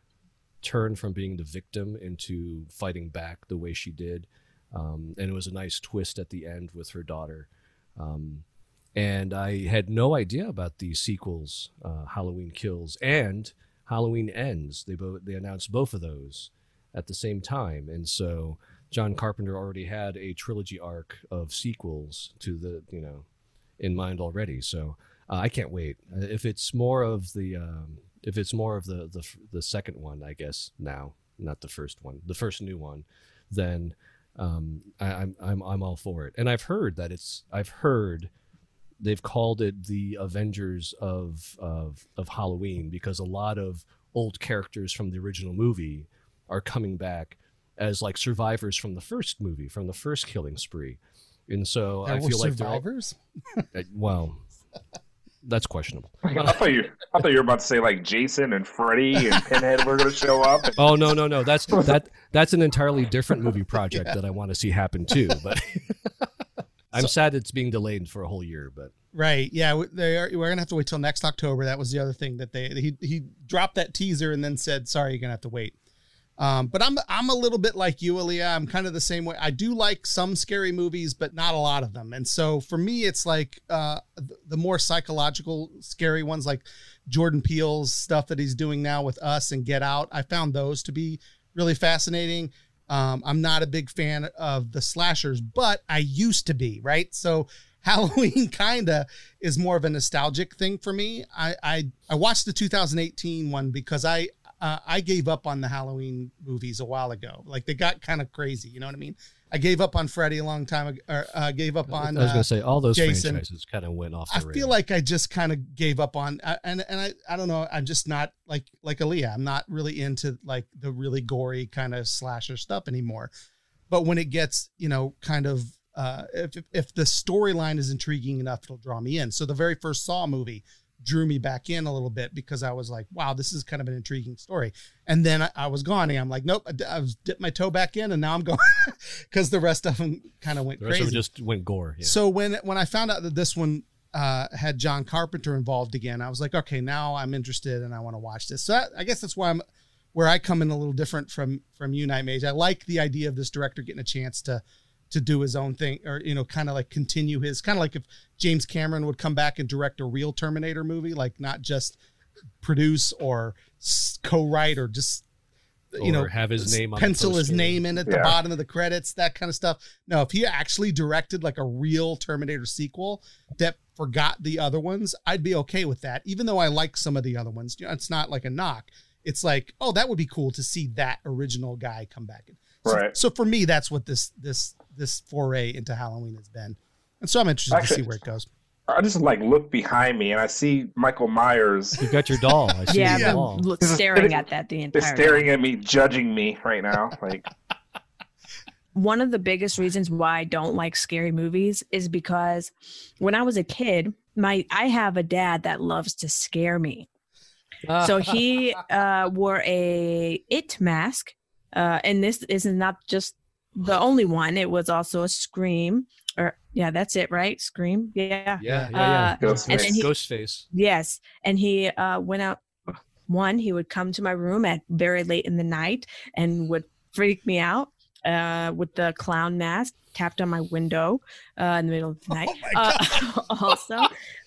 [SPEAKER 3] turn from being the victim into fighting back the way she did, um, and it was a nice twist at the end with her daughter. Um, and I had no idea about the sequels, uh, Halloween Kills and Halloween Ends. They both they announced both of those at the same time, and so John Carpenter already had a trilogy arc of sequels to the you know in mind already. So uh, I can't wait. Uh, If it's more of the um, if it's more of the, the the second one, I guess now, not the first one, the first new one, then um, I, I'm I'm I'm all for it. And I've heard that it's I've heard they've called it the Avengers of of of Halloween because a lot of old characters from the original movie are coming back as like survivors from the first movie, from the first killing spree. And so
[SPEAKER 2] There
[SPEAKER 3] I feel like
[SPEAKER 2] survivors.
[SPEAKER 3] uh, well, that's questionable.
[SPEAKER 5] I thought you I thought you were about to say like Jason and Freddy and Pinhead were gonna show up. And,
[SPEAKER 3] Oh no no no that's that that's an entirely different movie project that I want to see happen too. But I'm sad it's being delayed for a whole year. But
[SPEAKER 2] Right. Yeah. They are, we're gonna have to wait till next October. That was the other thing that they he he dropped that teaser and then said, "Sorry, you're gonna have to wait." Um, but I'm I'm a little bit like you, Aaliyah. I'm kind of the same way. I do like some scary movies, but not a lot of them. And so for me, it's like uh, the, more psychological, scary ones, like Jordan Peele's stuff that he's doing now with Us and Get Out. I found those to be really fascinating. Um, I'm not a big fan of the slashers, but I used to be, right? So Halloween kinda is more of a nostalgic thing for me. I I, I watched the 2018 one because I uh, I gave up on the Halloween movies a while ago. Like they got kind of crazy, you know what I mean? I gave up on Freddy a long time ago. Or, uh, gave up on.
[SPEAKER 3] I was
[SPEAKER 2] uh,
[SPEAKER 3] going to say all those
[SPEAKER 2] Jason.
[SPEAKER 3] franchises kind of went off. The
[SPEAKER 2] I
[SPEAKER 3] rails.
[SPEAKER 2] feel like I just kind of gave up on, I- and and I I don't know. I'm just not like like Aaliyah. I'm not really into like the really gory kind of slasher stuff anymore. But when it gets, you know, kind of uh, if if- if the storyline is intriguing enough, it'll draw me in. So the very first Saw movie drew me back in a little bit because I was like, wow, this is kind of an intriguing story. And then I, I was gone, and I'm like, nope, I was dipped my toe back in, and now I'm going because the rest of them kind of went
[SPEAKER 3] the rest
[SPEAKER 2] crazy.
[SPEAKER 3] of just went gore. Yeah.
[SPEAKER 2] So when when I found out that this one uh, had John Carpenter involved again, I was like, okay, now I'm interested and I want to watch this. So that, I guess that's why I'm where I come in a little different from from you, Night Mage. I like the idea of this director getting a chance to to do his own thing, or you know, kind of like continue his kind of like if James Cameron would come back and direct a real Terminator movie, like not just produce or co-write or just you
[SPEAKER 3] Or
[SPEAKER 2] know
[SPEAKER 3] have his name on the
[SPEAKER 2] pencil his name in at the bottom of the credits that kind of stuff. No if he actually directed like a real terminator sequel that forgot the other ones i'd be okay with that even though i like some of the other ones. You know, it's not like a knock. It's like oh that would be cool to see that original guy come back so,
[SPEAKER 5] Right.
[SPEAKER 2] so for me that's what this this this foray into halloween has been and so i'm interested to see where it goes
[SPEAKER 5] I just like look behind me and I see Michael Myers
[SPEAKER 3] You've got your doll. I see
[SPEAKER 4] yeah,
[SPEAKER 3] your
[SPEAKER 2] Yeah.
[SPEAKER 3] doll.
[SPEAKER 4] look, staring at that the
[SPEAKER 5] is
[SPEAKER 4] entire
[SPEAKER 5] staring at me, judging me right now. Like
[SPEAKER 4] one of the biggest reasons why I don't like scary movies is because when I was a kid, my I have a dad that loves to scare me. So he uh, wore a it mask Uh, and this is not just the only one. It was also a Scream, or yeah, that's it, right? Scream, yeah,
[SPEAKER 3] Yeah, yeah,
[SPEAKER 4] Uh,
[SPEAKER 3] yeah.
[SPEAKER 5] Ghostface.
[SPEAKER 4] and then he-
[SPEAKER 3] Ghostface.
[SPEAKER 4] yes. And he uh, went out. One, he would come to my room at very late in the night and would freak me out uh, with the clown mask, tapped on my window uh, in the middle of the night.
[SPEAKER 2] Oh my
[SPEAKER 4] Uh, also,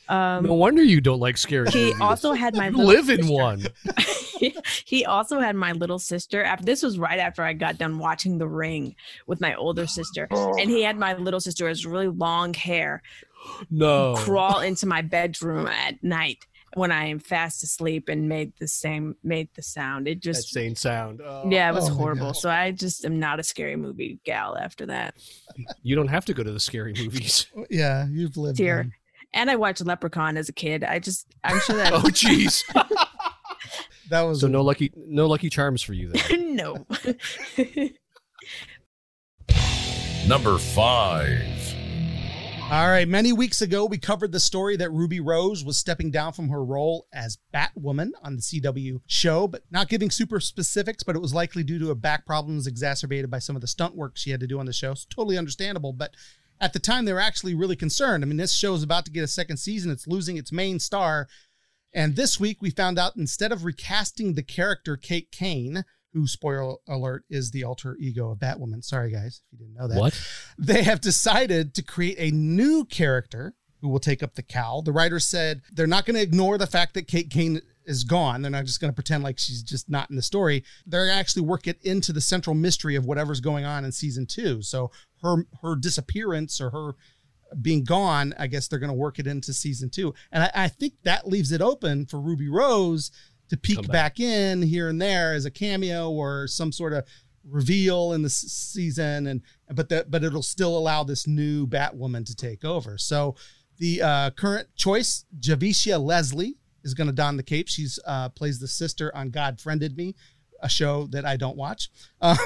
[SPEAKER 4] um,
[SPEAKER 3] no wonder you don't like scary
[SPEAKER 4] he
[SPEAKER 3] movies.
[SPEAKER 4] also had my
[SPEAKER 3] You
[SPEAKER 4] little
[SPEAKER 3] live in one.
[SPEAKER 4] he also had my little sister after this was right after i got done watching the ring with my older sister
[SPEAKER 5] Oh.
[SPEAKER 4] and he had my little sister has really long hair
[SPEAKER 3] No.
[SPEAKER 4] crawl into my bedroom at night when i am fast asleep and made the same made the sound it
[SPEAKER 3] That
[SPEAKER 4] just
[SPEAKER 3] sane sound. Oh.
[SPEAKER 4] yeah it was
[SPEAKER 2] Oh
[SPEAKER 4] horrible so i just am not a scary movie gal after that
[SPEAKER 3] You don't have to go to the scary movies.
[SPEAKER 2] Yeah, you've lived.
[SPEAKER 4] Dear.
[SPEAKER 2] Them.
[SPEAKER 4] and i watched leprechaun as a kid i just i'm sure that
[SPEAKER 3] oh, jeez.
[SPEAKER 2] That was
[SPEAKER 3] So no lucky, no lucky charms for you then.
[SPEAKER 4] no
[SPEAKER 1] Number five.
[SPEAKER 2] All right. Many weeks ago, we covered the story that Ruby Rose was stepping down from her role as Batwoman on the CW show, but not giving super specifics. But it was likely due to her back problems exacerbated by some of the stunt work she had to do on the show. So totally understandable. But at the time, they were actually really concerned. I mean, this show is about to get a second season. It's losing its main star. And this week, we found out instead of recasting the character Kate Kane, who, spoiler alert, is the alter ego of Batwoman. Sorry, guys, if you didn't know that
[SPEAKER 3] What?
[SPEAKER 2] they have decided to create a new character who will take up the cowl. The writer said they're not going to ignore the fact that Kate Kane is gone. They're not just going to pretend like she's just not in the story. They're going to actually work it into the central mystery of whatever's going on in season two. So her her disappearance or her being gone, I guess they're going to work it into season two. And I, I think that leaves it open for Ruby Rose to peek back.
[SPEAKER 3] back.
[SPEAKER 2] in here and there as a cameo or some sort of reveal in the season and but that but it'll still allow this new batwoman to take over so the uh, current choice javicia leslie is going to don the cape she's uh, plays the sister on god friended me a show that i don't watch um,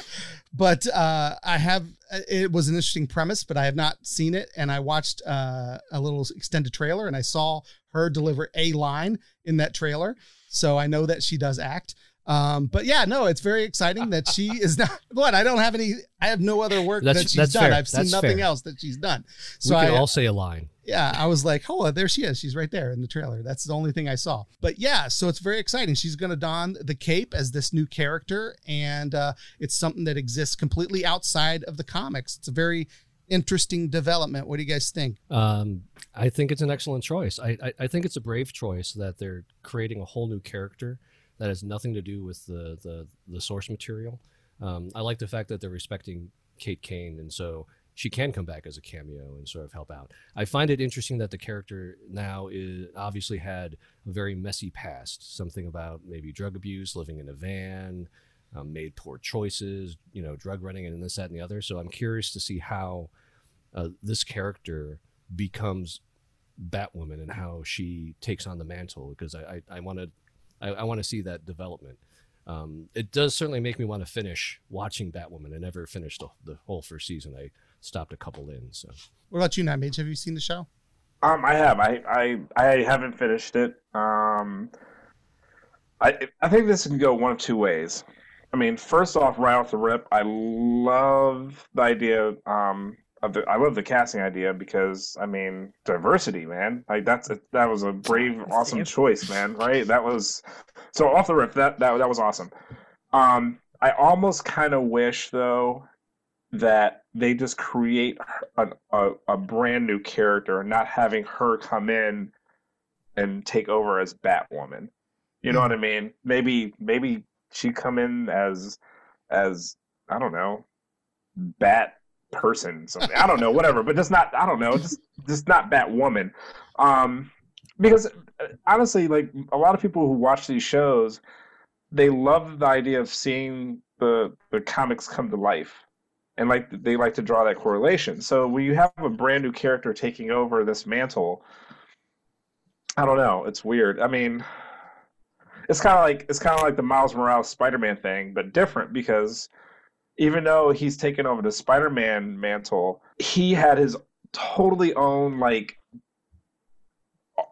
[SPEAKER 2] but uh, i have it was an interesting premise but i have not seen it. And i watched uh, a little extended trailer and i saw her deliver a line in that trailer. So i know that she does act um, but yeah, no, it's very exciting that she is not. What I don't have any. I have no other work
[SPEAKER 3] That's-
[SPEAKER 2] that she's done.
[SPEAKER 3] fair.
[SPEAKER 2] I've seen
[SPEAKER 3] That's
[SPEAKER 2] nothing
[SPEAKER 3] fair.
[SPEAKER 2] else that she's done.
[SPEAKER 3] we
[SPEAKER 2] So
[SPEAKER 3] can
[SPEAKER 2] I,
[SPEAKER 3] all say a line.
[SPEAKER 2] yeah, I was like, oh, there she is. She's right there in the trailer. That's the only thing I saw. But yeah, so it's very exciting. She's going to don the cape as this new character, and uh, it's something that exists completely outside of the comics. It's a very interesting development. What do you guys think?
[SPEAKER 3] Um, I think it's an excellent choice. I, I, I think it's a brave choice that they're creating a whole new character that has nothing to do with the the, the source material. Um, I like the fact that they're respecting Kate Kane, and so she can come back as a cameo and sort of help out. I find it interesting that the character now is obviously had a very messy past, something about maybe drug abuse, living in a van, um, made poor choices, you know, drug running, and this, that, and the other. So I'm curious to see how uh, this character becomes Batwoman and how she takes on the mantle because I I, I want to I, I want to see that development. Um, it does certainly make me want to finish watching Batwoman. I never finished the, the whole first season. I stopped a couple in. So
[SPEAKER 2] What about you, Nightmage? Have you seen the show?
[SPEAKER 5] Um, I have. I, I I haven't finished it. Um, I I think this can go one of two ways. I mean, first off, right off the rip, I love the idea. Um, of the I love the casting idea because I mean, diversity, man. Like that's a, that was a brave, awesome choice, man. Right? That was so off the rip. That that that was awesome. Um, I almost kind of wish though that they just create a, a, a brand new character, not having her come in and take over as Batwoman. You know what I mean? Maybe maybe she come in as as I don't know, Bat person, something. I don't know, whatever. But just not. I don't know. Just just not Batwoman. Um, because uh, honestly, like a lot of people who watch these shows, they love the idea of seeing the the comics come to life and like they like to draw that correlation. So when you have a brand new character taking over this mantle, I don't know. It's weird. I mean, it's kind of like it's kind of like the Miles Morales Spider-Man thing, but different because even though he's taken over the Spider-Man mantle, he had his totally own like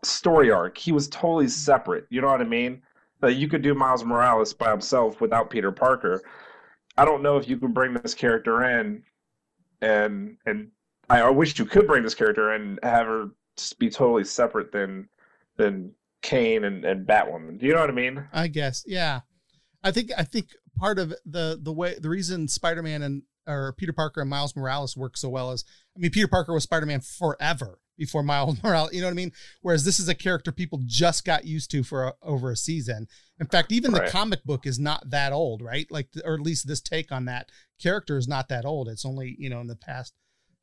[SPEAKER 5] story arc. He was totally separate. You know what I mean? That you could do Miles Morales by himself without Peter Parker I don't know if you could bring this character in, and and I wish you could bring this character and have her just be totally separate than than Kane and, and Batwoman. Do you know what I mean?
[SPEAKER 2] I guess, yeah. I think I think part of the the way the reason Spider-Man and or Peter Parker and Miles Morales work so well is I mean Peter Parker was Spider-Man forever before Miles Morales, you know what I mean? Whereas this is a character people just got used to for a, over a season. In fact, even right. the comic book is not that old, right? Like or at least this take on that character is not that old. It's only, you know, in the past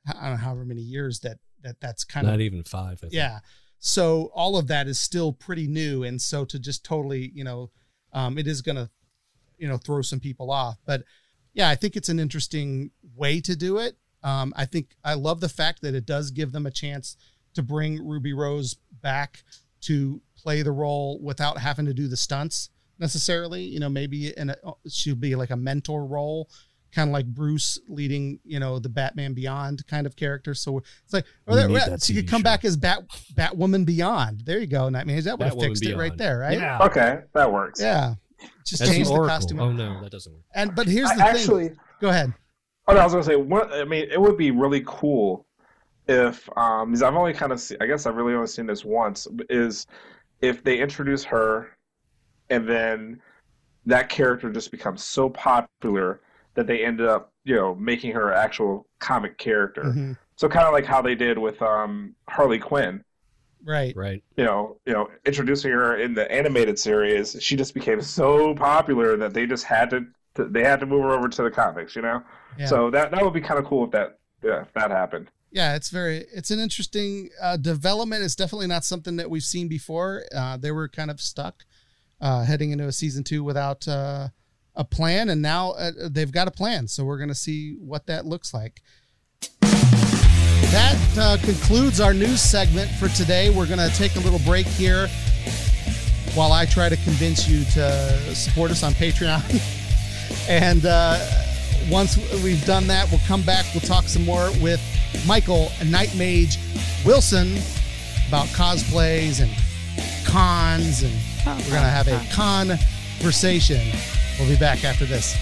[SPEAKER 2] I don't know however many years that that that's kind
[SPEAKER 3] not
[SPEAKER 2] of
[SPEAKER 3] not even 5.
[SPEAKER 2] Yeah. So all of that is still pretty new and so to just totally, you know, um, it is going to you know throw some people off, but yeah, I think it's an interesting way to do it. Um, I think I love the fact that it does give them a chance to bring Ruby Rose back to play the role without having to do the stunts necessarily. You know, maybe in a, she'll be like a mentor role, kind of like Bruce leading, you know, the Batman Beyond kind of character. So it's like, oh, that, she could come show. back as Bat Batwoman Beyond. There you go. And I mean, that would have fixed Beyond. it right there, right?
[SPEAKER 5] Yeah. Okay, that works.
[SPEAKER 2] Yeah. Just change the costume.
[SPEAKER 3] Oh no, that doesn't work.
[SPEAKER 2] And but here's the
[SPEAKER 5] I, thing. Actually,
[SPEAKER 2] go ahead.
[SPEAKER 5] Oh, no, I was gonna say. What, I mean, it would be really cool if um, because I've only kind of seen. I guess I've really only seen this once. Is if they introduce her, and then that character just becomes so popular that they ended up, you know, making her actual comic character. Mm-hmm. So kind of like how they did with um, Harley Quinn.
[SPEAKER 2] Right.
[SPEAKER 3] Right.
[SPEAKER 5] You know, you know, introducing her in the animated series, she just became so popular that they just had to, to they had to move her over to the comics. You know, yeah. so that that would be kind of cool if that yeah if that happened.
[SPEAKER 2] Yeah, it's very it's an interesting uh, development. It's definitely not something that we've seen before. Uh, they were kind of stuck uh, heading into a season two without uh, a plan, and now uh, they've got a plan. So we're going to see what that looks like. That uh, concludes our news segment for today. We're going to take a little break here while I try to convince you to support us on Patreon. and uh, once we've done that, we'll come back. We'll talk some more with Michael Night Mage Wilson about cosplays and cons. And we're going to have a conversation. We'll be back after this.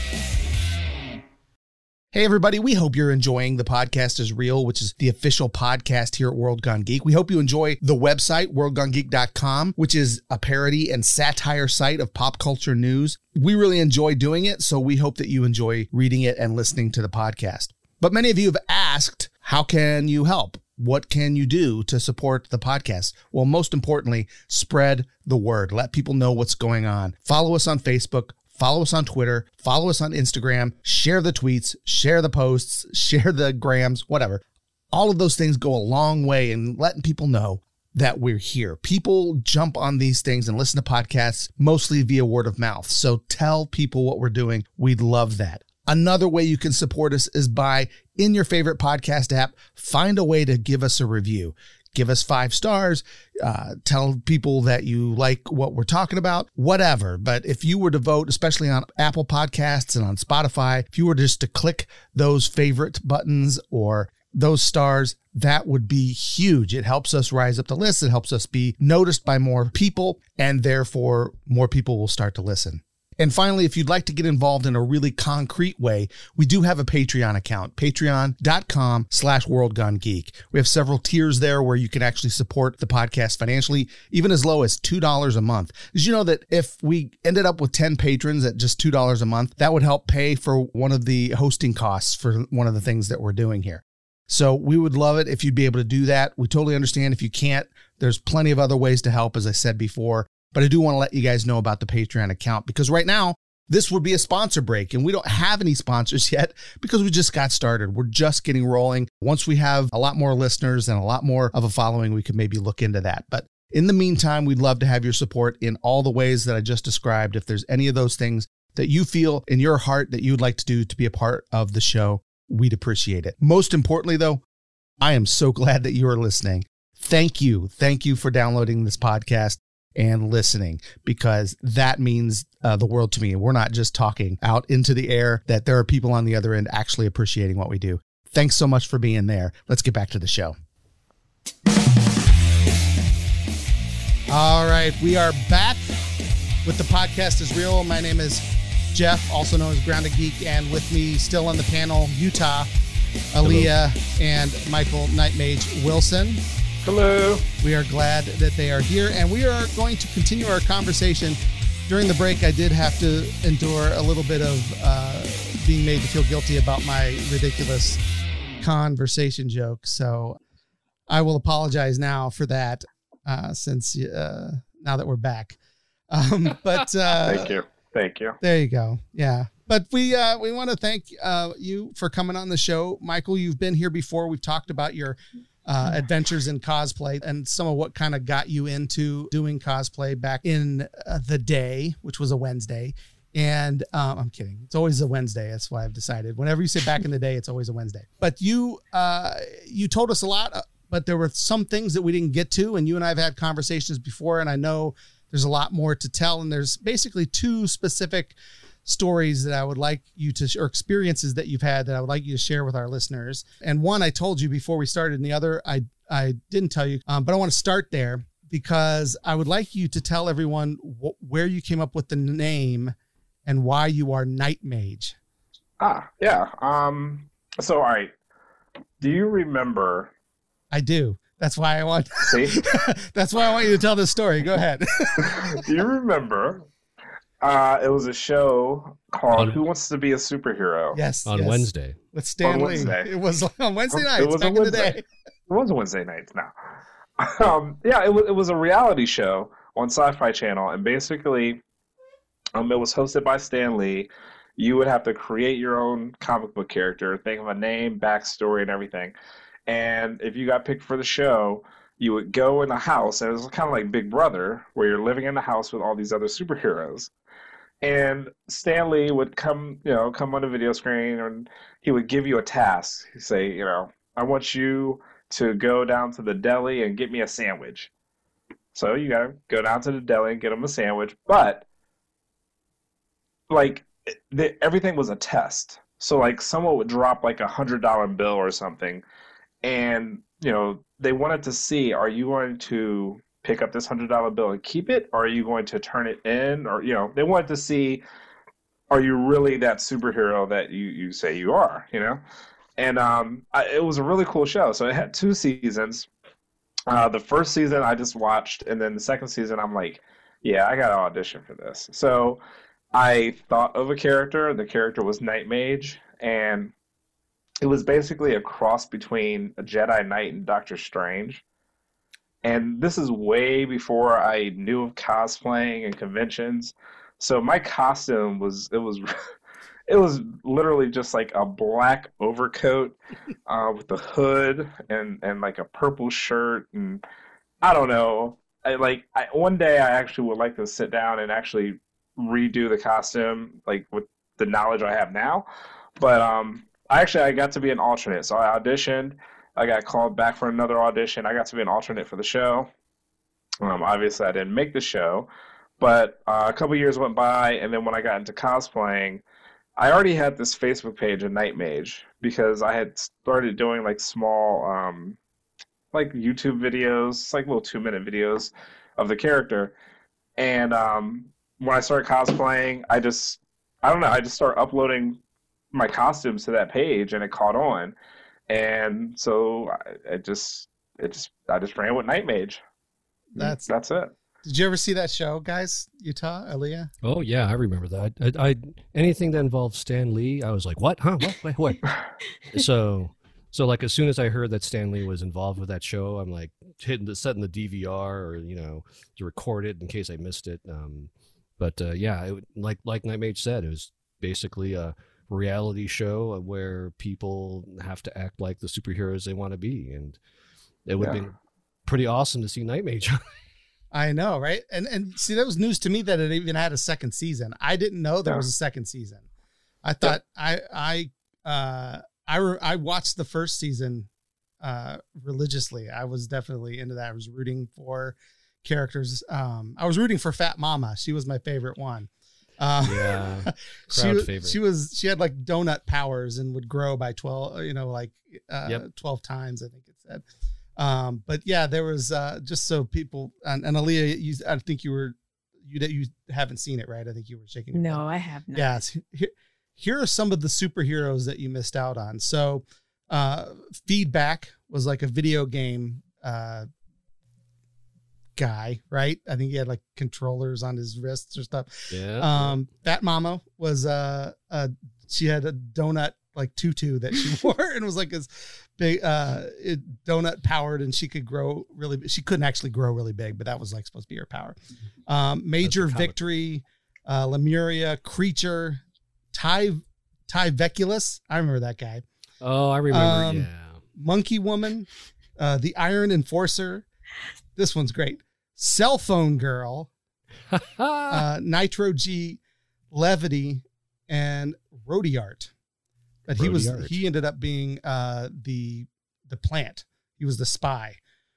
[SPEAKER 2] Hey, everybody. We hope you're enjoying The Podcast is Real, which is the official podcast here at World Gone Geek. We hope you enjoy the website, worldgonegeek.com, which is a parody and satire site of pop culture news. We really enjoy doing it, so we hope that you enjoy reading it and listening to the podcast. But many of you have asked, how can you help? What can you do to support the podcast? Well, most importantly, spread the word. Let people know what's going on. Follow us on Facebook follow us on Twitter, follow us on Instagram, share the tweets, share the posts, share the grams, whatever. All of those things go a long way in letting people know that we're here. People jump on these things and listen to podcasts mostly via word of mouth. So tell people what we're doing. We'd love that. Another way you can support us is by in your favorite podcast app, find a way to give us a review give us five stars, uh, tell people that you like what we're talking about, whatever. But if you were to vote, especially on Apple Podcasts and on Spotify, if you were just to click those favorite buttons or those stars, that would be huge. It helps us rise up the list. It helps us be noticed by more people, and therefore more people will start to listen. And finally, if you'd like to get involved in a really concrete way, we do have a Patreon account, patreon.com slash worldgonegeek. We have several tiers there where you can actually support the podcast financially, even as low as $2 a month. Did you know that if we ended up with 10 patrons at just $2 a month, that would help pay for one of the hosting costs for one of the things that we're doing here. So we would love it if you'd be able to do that. We totally understand if you can't. There's plenty of other ways to help, as I said before. But I do want to let you guys know about the Patreon account because right now, this would be a sponsor break and we don't have any sponsors yet because we just got started. We're just getting rolling. Once we have a lot more listeners and a lot more of a following, we could maybe look into that. But in the meantime, we'd love to have your support in all the ways that I just described. If there's any of those things that you feel in your heart that you would like to do to be a part of the show, we'd appreciate it. Most importantly, though, I am so glad that you are listening. Thank you. Thank you for downloading this podcast and listening because that means uh, the world to me. We're not just talking out into the air, that there are people on the other end actually appreciating what we do. Thanks so much for being there. Let's get back to the show. All right, we are back with the podcast is real. My name is Jeff, also known as Grounded Geek, and with me still on the panel, Utah, Aaliyah, and Michael Nightmage Wilson.
[SPEAKER 5] Hello.
[SPEAKER 2] We are glad that they are here, and we are going to continue our conversation. During the break, I did have to endure a little bit of uh, being made to feel guilty about my ridiculous conversation joke. So I will apologize now for that, uh, since uh, now that we're back. Um, but uh,
[SPEAKER 5] Thank you. Thank you.
[SPEAKER 2] there you go. Yeah. But we uh, we want to thank uh, you for coming on the show, Michael. You've been here before. We've talked about your uh, adventures in cosplay and some of what kind of got you into doing cosplay back in uh, the day, which was a Wednesday. And um, I'm kidding. It's always a Wednesday. That's why I've decided. Whenever you say back in the day, it's always a Wednesday. But you uh, you told us a lot, uh, but there were some things that we didn't get to. And you and I have had conversations before, and I know there's a lot more to tell. And there's basically two specific stories that I would like you to, or experiences that you've had that I would like you to share with our listeners. And one I told you before we started, and the other I I didn't tell you, um, but I want to start there because I would like you to tell everyone wh- where you came up with the name and why you are Night Mage.
[SPEAKER 5] Ah, yeah. Um. So, all right. Do you remember?
[SPEAKER 2] I do. That's why I want.
[SPEAKER 5] See,
[SPEAKER 2] that's why I want you to tell this story. Go ahead.
[SPEAKER 5] do you remember? Uh, it was a show called
[SPEAKER 3] On-
[SPEAKER 5] "Who Wants to Be a Superhero."
[SPEAKER 2] yes.
[SPEAKER 3] on
[SPEAKER 2] yes.
[SPEAKER 3] Wednesday.
[SPEAKER 2] with Stan Lee.
[SPEAKER 5] Wednesday.
[SPEAKER 2] It was on Wednesday night.
[SPEAKER 5] It
[SPEAKER 2] nights
[SPEAKER 5] was
[SPEAKER 2] back
[SPEAKER 5] a
[SPEAKER 2] in the
[SPEAKER 5] Wednesday.
[SPEAKER 2] day.
[SPEAKER 5] It was Wednesday nights now. Um, yeah, it was it was a reality show on Sci-Fi Channel, and basically, um, it was hosted by Stan Lee. You would have to create your own comic book character, think of a name, backstory, and everything. And if you got picked for the show, you would go in the house, and it was kind of like Big Brother, where you're living in the house with all these other superheroes. And Stan Lee would come, you know, come on the video screen, and he would give you a task. He'd say, you know, I want you to go down to the deli and get me a sandwich. So you gotta go down to the deli and get them a sandwich, but like the, everything was a test. So like someone would drop like a hundred dollar bill or something, and you know they wanted to see are you going to pick up this hundred dollar bill and keep it, or are you going to turn it in, or you know they wanted to see are you really that superhero that you you say you are, you know? and um, I, it was a really cool show. So it had two seasons. Uh, the first season I just watched, and then the second season I'm like, yeah, I got to audition for this. So I thought of a character. The character was Night Mage, and it was basically a cross between a Jedi Knight and Doctor Strange. And this is way before I knew of cosplaying and conventions. So my costume was it was it was literally just like a black overcoat uh, with a hood and and like a purple shirt and I don't know. I like I, one day I actually would like to sit down and actually redo the costume like with the knowledge I have now. But um, I actually I got to be an alternate, so I auditioned. I got called back for another audition. I got to be an alternate for the show. Um, obviously, I didn't make the show, but uh, a couple years went by, and then when I got into cosplaying, I already had this Facebook page of Night Mage because I had started doing like small, um, like YouTube videos, like little two minute videos of the character. And um, when I started cosplaying, I just, I don't know, I just started uploading my costumes to that page, and it caught on. And so I, it just, it just, I just ran with Night Mage.
[SPEAKER 2] That's-
[SPEAKER 5] that's it.
[SPEAKER 2] Did you ever see that show, guys? Utah, Aaliyah?
[SPEAKER 3] Oh yeah, I remember that. I, I anything that involved Stan Lee, I was like, what? Huh? What? Wait, what? so, so like as soon as I heard that Stan Lee was involved with that show, I'm like hitting the setting the DVR or you know to record it in case I missed it. Um, but uh, yeah, it, like like Nightmage said, it was basically a reality show where people have to act like the superheroes they want to be, and it would have
[SPEAKER 5] Yeah.
[SPEAKER 3] been pretty awesome to see Nightmage.
[SPEAKER 2] I know, right? And and see, that was news to me that it even had a second season. I didn't know there
[SPEAKER 5] Yeah.
[SPEAKER 2] was a second season. I thought I I uh I re- I watched the first season uh religiously. I was definitely into that. I was rooting for characters. Um I was rooting for Fat Mama. She was my favorite one. Uh,
[SPEAKER 3] yeah,
[SPEAKER 2] she
[SPEAKER 3] crowd
[SPEAKER 2] was,
[SPEAKER 3] favorite.
[SPEAKER 2] she was she had like donut powers and would grow by 12 you know like uh,
[SPEAKER 3] Yep.
[SPEAKER 2] 12 times i think it said um but yeah there was uh just so people and, and Aaliyah you, i think you were you that you haven't seen it, right? I think you were shaking. your head.
[SPEAKER 4] No, I have not.
[SPEAKER 2] Yes. Here, here are some of the superheroes that you missed out on. So, uh, feedback was like a video game uh, guy, right? I think he had like controllers on his wrists or stuff.
[SPEAKER 3] Yeah.
[SPEAKER 2] Um, Fat Mama was uh, uh, she had a donut like tutu that she wore and was like this big uh it, donut powered and she could grow really she couldn't actually grow really big but that was like supposed to be her power um major victory uh lemuria creature ty ty tyveculus i remember that guy
[SPEAKER 3] oh, I remember.
[SPEAKER 2] um,
[SPEAKER 3] yeah.
[SPEAKER 2] monkey woman uh the iron enforcer this one's great cell phone girl uh, Nitro G, Levity, and Rodiart. But he was
[SPEAKER 3] Rodiart.
[SPEAKER 2] he ended up being uh, the the plant. He was the spy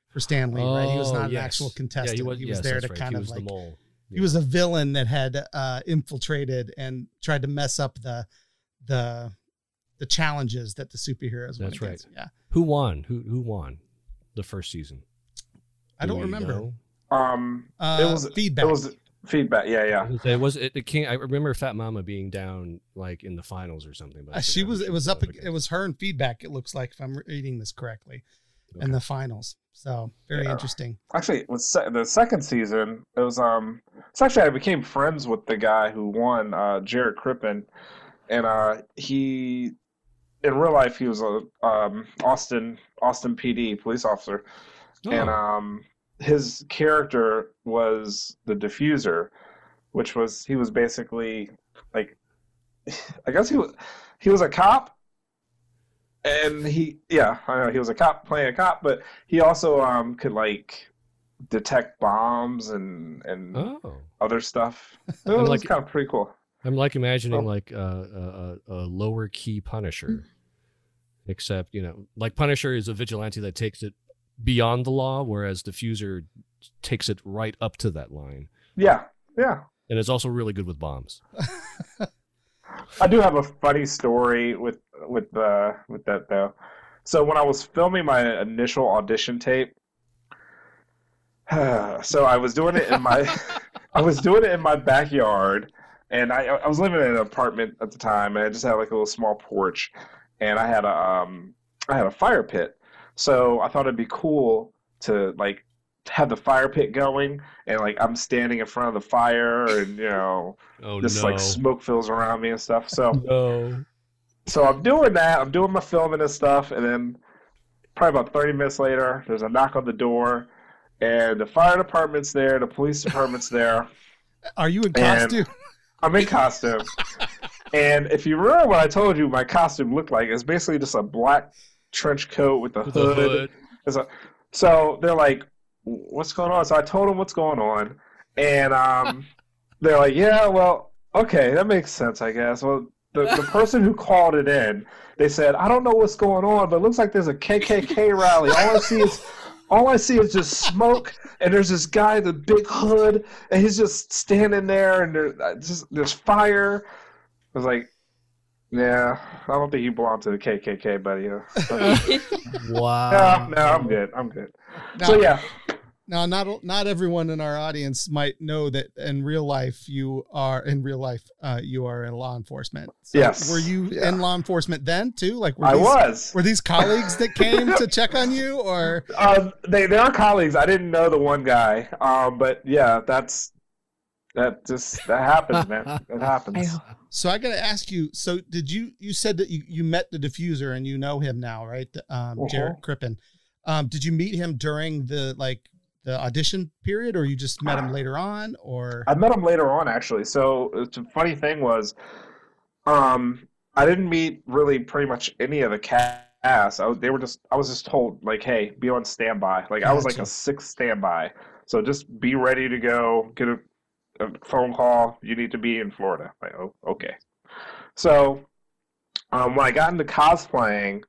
[SPEAKER 2] for Stan Lee, right? He was
[SPEAKER 3] Oh,
[SPEAKER 2] not an
[SPEAKER 3] yes.
[SPEAKER 2] actual
[SPEAKER 3] Yeah,
[SPEAKER 2] contestant.
[SPEAKER 3] he was, yes,
[SPEAKER 2] there to
[SPEAKER 3] right.
[SPEAKER 2] kind
[SPEAKER 3] he
[SPEAKER 2] of
[SPEAKER 3] was
[SPEAKER 2] like
[SPEAKER 3] the mole.
[SPEAKER 2] he was a villain that had uh, infiltrated and tried to mess up the the the challenges that the superheroes
[SPEAKER 3] That's right.
[SPEAKER 2] against. Yeah,
[SPEAKER 3] Who won? Who who won the first season?
[SPEAKER 2] I
[SPEAKER 3] Do
[SPEAKER 2] don't remember.
[SPEAKER 3] know?
[SPEAKER 5] Um,
[SPEAKER 2] Uh,
[SPEAKER 5] it was
[SPEAKER 2] feedback.
[SPEAKER 5] It was feedback. Yeah, yeah.
[SPEAKER 3] It was it, it came, I remember Fat Mama being down like in the finals or something. But
[SPEAKER 2] Uh, she was. It was up.
[SPEAKER 3] against.
[SPEAKER 2] It was her and feedback. It looks like if I'm reading this correctly, in the finals. So very
[SPEAKER 5] Yeah.
[SPEAKER 2] interesting.
[SPEAKER 5] Actually, with se- the second season, it was um. It's actually I became friends with the guy who won, uh, Jarrett Crippen, and uh, he, in real life, he was a um Austin Austin PD police officer, and
[SPEAKER 3] Oh.
[SPEAKER 5] um his character was the defuser, which was he was basically like, I guess he was he was a cop, and he yeah I know he was a cop playing a cop, but he also um could like detect bombs and and
[SPEAKER 3] oh.
[SPEAKER 5] other stuff. It
[SPEAKER 3] I'm
[SPEAKER 5] was
[SPEAKER 3] like-
[SPEAKER 5] kind of pretty cool.
[SPEAKER 3] I'm like imagining
[SPEAKER 5] Oh.
[SPEAKER 3] like a, a, a, a lower key Punisher, hmm. except you know, like Punisher is a vigilante that takes it beyond the law, whereas Defuser takes it right up to that line,
[SPEAKER 5] Yeah, yeah.
[SPEAKER 3] and it's also really good with bombs.
[SPEAKER 5] I do have a funny story with with uh, with that though. So when I was filming my initial audition tape, so I was doing it in my I was doing it in my backyard, and I I was living in an apartment at the time, and I just had like a little small porch, and I had a um I had a fire pit, so I thought it'd be cool to like have the fire pit going, and like I'm standing in front of the fire, and you know
[SPEAKER 3] Oh
[SPEAKER 5] just
[SPEAKER 3] no!
[SPEAKER 5] like smoke fills around me and stuff. So
[SPEAKER 3] no.
[SPEAKER 5] so I'm doing that. I'm doing my filming and stuff, and then probably about 30 minutes later, there's a knock on the door, and the fire department's there, the police department's there.
[SPEAKER 2] Are you in costume?
[SPEAKER 5] I'm in costume, and if you remember what I told you, my costume looked like it's basically just a black trench coat with the
[SPEAKER 3] With
[SPEAKER 5] hood.
[SPEAKER 3] the hood.
[SPEAKER 5] So they're like, "What's going on?" So I told them what's going on, and um, they're like, "Yeah, well, okay, that makes sense, I guess." Well, the the person who called it in, they said, "I don't know what's going on, but it looks like there's a KKK rally. All I see is." All I see is just smoke, and there's this guy, the big hood, and he's just standing there, and there, uh, just there's fire. I was like, "Yeah, I don't think you belong to the KKK, buddy." no,
[SPEAKER 3] Wow.
[SPEAKER 5] no, I'm good. I'm good.
[SPEAKER 2] Now,
[SPEAKER 5] So yeah,
[SPEAKER 2] now not not everyone in our audience might know that in real life you are in real life uh, you are in law enforcement. So
[SPEAKER 5] Yes.
[SPEAKER 2] Were you
[SPEAKER 5] Yeah.
[SPEAKER 2] in law enforcement then too? Like were
[SPEAKER 5] I
[SPEAKER 2] these,
[SPEAKER 5] was.
[SPEAKER 2] Were these colleagues that came to check on you, or
[SPEAKER 5] Uh, they they are colleagues. I didn't know the one guy, um, but yeah, that's that just that happens, man. It happens.
[SPEAKER 2] So? I got to ask you. So did you? You said that you you met the defuser and you know him now, right? Um, Jarrett
[SPEAKER 5] Uh-huh.
[SPEAKER 2] Crippen. Um, did you meet him during the like the audition period, or you just met him later on, or
[SPEAKER 5] I met him later on, actually. So the funny thing was, um, I didn't meet really pretty much any of the cast. I was, they were just I was just told like, hey, be on standby. Like I was like a sixth standby. So just be ready to go. Get a, a phone call. You need to be in Florida. Like, oh, okay. So um, when I got into cosplaying,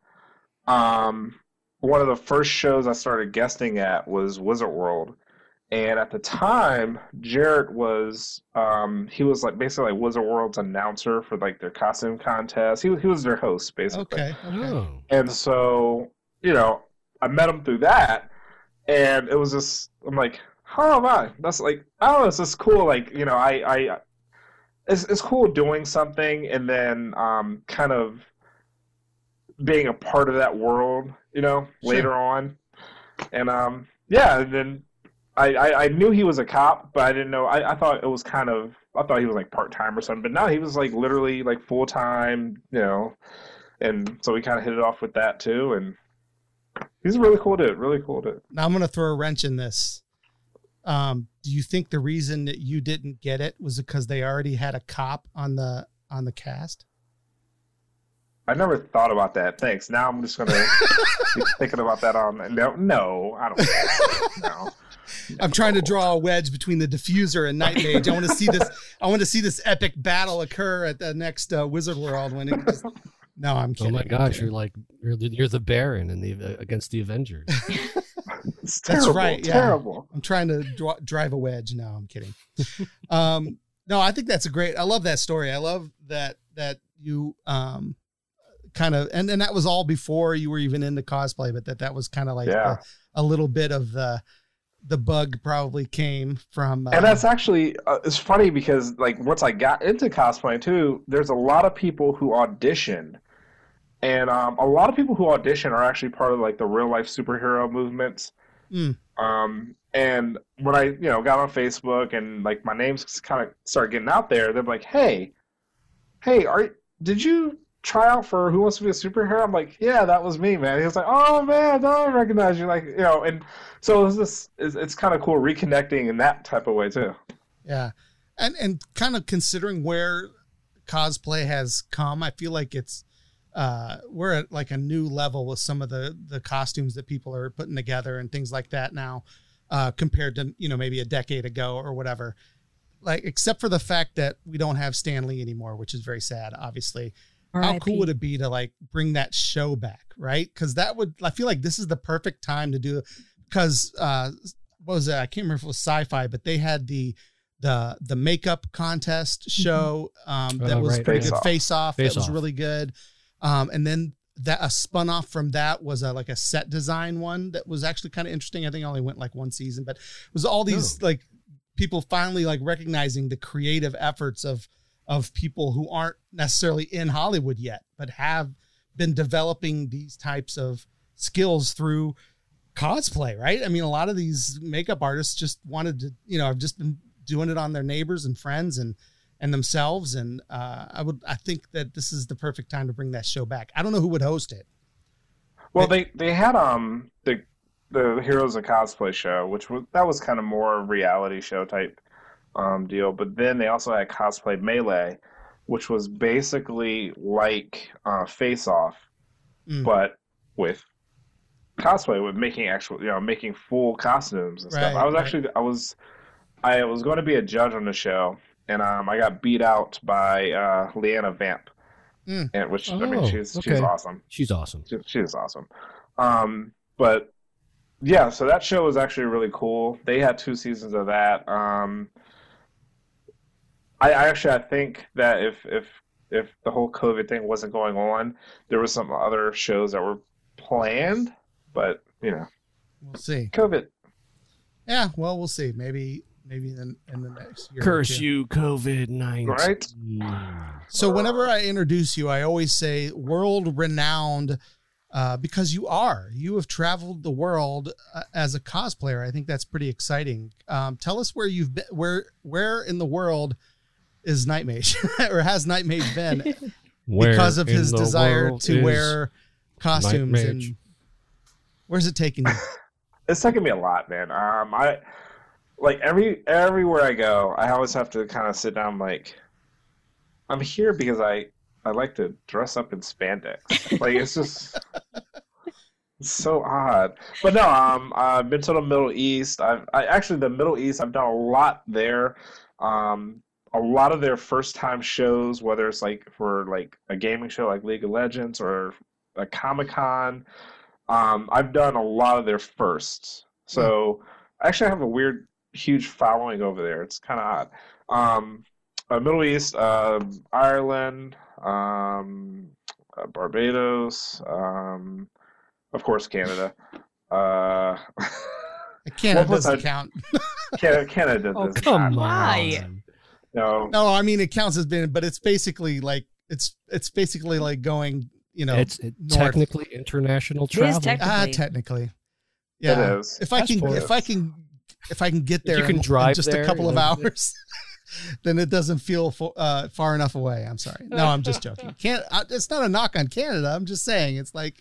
[SPEAKER 5] um, one of the first shows I started guesting at was Wizard World. And at the time, Jarrett was um, he was like basically like Wizard World's announcer for like their costume contest. He he was their host basically.
[SPEAKER 2] okay, okay.
[SPEAKER 3] Oh.
[SPEAKER 5] And so, you know, I met him through that, and it was just I'm like, oh my, that's like oh, it's just cool. Like you know, I I it's it's cool doing something and then um kind of being a part of that world, you know,
[SPEAKER 2] Sure.
[SPEAKER 5] later on. And um yeah, and then I, I, I knew he was a cop, but I didn't know I, I thought it was kind of I thought he was like part time or something, but now he was like literally like full time, you know. And so we kinda hit it off with that too and he's a really cool dude, really cool dude.
[SPEAKER 2] Now I'm going to throw a wrench in this. Um, do you think the reason that you didn't get it was because they already had a cop on the on the cast?
[SPEAKER 5] I never thought about that. Thanks. Now I'm just gonna be thinking about that on no no, I don't no.
[SPEAKER 2] I'm trying to draw a wedge between the defuser and Night Mage. I want to see this. I want to see this epic battle occur at the next uh, Wizard World when it. Just, no, I'm
[SPEAKER 3] Oh
[SPEAKER 2] kidding.
[SPEAKER 3] my gosh, you're like you're the, you're the Baron and the uh, against the Avengers.
[SPEAKER 5] It's
[SPEAKER 2] That's
[SPEAKER 5] terrible,
[SPEAKER 2] right, yeah.
[SPEAKER 5] Terrible.
[SPEAKER 2] I'm trying to dri- drive a wedge. No, I'm kidding. um, no, I think that's a great. I love that story. I love that that you um kind of and and that was all before you were even into cosplay, but that that was kind of like
[SPEAKER 5] Yeah.
[SPEAKER 2] a, a little bit of the the bug probably came from. Uh,
[SPEAKER 5] And that's actually uh, it's funny because like once I got into cosplay too, there's a lot of people who audition, and um, a lot of people who audition are actually part of like the real life superhero movements.
[SPEAKER 2] Mm.
[SPEAKER 5] Um, and when I you know got on Facebook and like my name's kind of started getting out there, they're like, "Hey, hey, are did you try out for Who Wants to Be a Superhero?" I'm like, "Yeah, that was me, man." He was like, "Oh man, I recognize you." Like you know, and so it's just it's, it's kind of cool reconnecting in that type of way too.
[SPEAKER 2] Yeah. And and kind of considering where cosplay has come, I feel like it's uh we're at like a new level with some of the the costumes that people are putting together and things like that now uh compared to, you know, maybe a decade ago or whatever. Like except for the fact that we don't have Stan Lee anymore, which is very sad, obviously. How cool would it be to like bring that show back, right? Because that would I feel like this is the perfect time to do because uh what was it? I can't remember if it was sci-fi, but they had the the the makeup contest show um that
[SPEAKER 3] Oh,
[SPEAKER 2] was
[SPEAKER 3] right.
[SPEAKER 2] pretty
[SPEAKER 5] Face
[SPEAKER 2] good.
[SPEAKER 5] Off.
[SPEAKER 2] Face off
[SPEAKER 3] Face
[SPEAKER 2] that was really good. Um and then that a spun off from that was a like a set design one that was actually kind of interesting. I think I only went like one season, but it was all these
[SPEAKER 3] Oh.
[SPEAKER 2] like people finally like recognizing the creative efforts of of people who aren't necessarily in Hollywood yet, but have been developing these types of skills through cosplay, right? I mean, a lot of these makeup artists just wanted to, you know, I've just been doing it on their neighbors and friends and and themselves. And uh, I would, I think that this is the perfect time to bring that show back. I don't know who would host it.
[SPEAKER 5] Well, they they had um the the Heroes of Cosplay show, which was that was kind of more reality show type um deal. But then they also had Cosplay Melee, which was basically like uh, Face Off,
[SPEAKER 2] Mm.
[SPEAKER 5] but with cosplay, with making actual you know making full costumes and stuff.
[SPEAKER 2] Right,
[SPEAKER 5] I was
[SPEAKER 2] right.
[SPEAKER 5] actually I was I was going to be a judge on the show, and um I got beat out by uh, Leeanna Vamp,
[SPEAKER 2] Mm.
[SPEAKER 5] and which I
[SPEAKER 3] Oh,
[SPEAKER 5] mean she's she's awesome.
[SPEAKER 3] She's awesome.
[SPEAKER 5] She, she is awesome. Um, but yeah, so that show was actually really cool. They had two seasons of that. Um, I, I actually I think that if if if the whole COVID thing wasn't going on, there was some other shows that were planned, but you know,
[SPEAKER 2] We'll see.
[SPEAKER 5] COVID.
[SPEAKER 2] Yeah, well, we'll see. Maybe, maybe in, in the next year.
[SPEAKER 3] Curse you, COVID nineteen.
[SPEAKER 5] Right?
[SPEAKER 2] So whenever I introduce you, I always say world renowned uh, because you are. You have traveled the world uh, as a cosplayer. I think that's pretty exciting. Um, tell us where you've been. Where where in the world is Night Mage, or has Night Mage been because of his desire to wear costumes?
[SPEAKER 3] Night
[SPEAKER 2] And where's it taking you?
[SPEAKER 5] It's taken me a lot, man. Um, I like every everywhere I go, I always have to kind of sit down. Like, I'm here because I I like to dress up in spandex. Like, it's just it's so odd. But no, um, I've been to the Middle East. I've I actually the Middle East. I've done a lot there. Um, a lot of their first time shows, whether it's like for like a gaming show like League of Legends or a Comic Con. Um, I've done a lot of their firsts. So I actually have a weird, huge following over there. It's kind of odd. Um, uh, Middle East, uh, Ireland, um, uh, Barbados, um, of course, Canada. Uh,
[SPEAKER 2] Canada
[SPEAKER 5] What was
[SPEAKER 2] doesn't
[SPEAKER 5] I-
[SPEAKER 2] count.
[SPEAKER 5] Canada, Canada
[SPEAKER 3] Oh
[SPEAKER 5] does
[SPEAKER 3] come
[SPEAKER 5] not.
[SPEAKER 4] Why?
[SPEAKER 3] on!
[SPEAKER 5] No,
[SPEAKER 2] No, I mean it counts as being, but it's basically like it's it's basically like going, you know,
[SPEAKER 3] it's it, technically international travel.
[SPEAKER 4] tech-
[SPEAKER 2] ah,
[SPEAKER 4] technically.
[SPEAKER 2] technically, yeah.
[SPEAKER 5] it is.
[SPEAKER 2] If I can, if I can, if I can get
[SPEAKER 3] If
[SPEAKER 2] there,
[SPEAKER 3] you can
[SPEAKER 2] in- in
[SPEAKER 3] drive
[SPEAKER 2] just a couple of
[SPEAKER 3] know,
[SPEAKER 2] hours, then it doesn't feel fo- uh, far enough away. I'm sorry. No, I'm just joking. Can't. I, it's not a knock on Canada. I'm just saying it's like,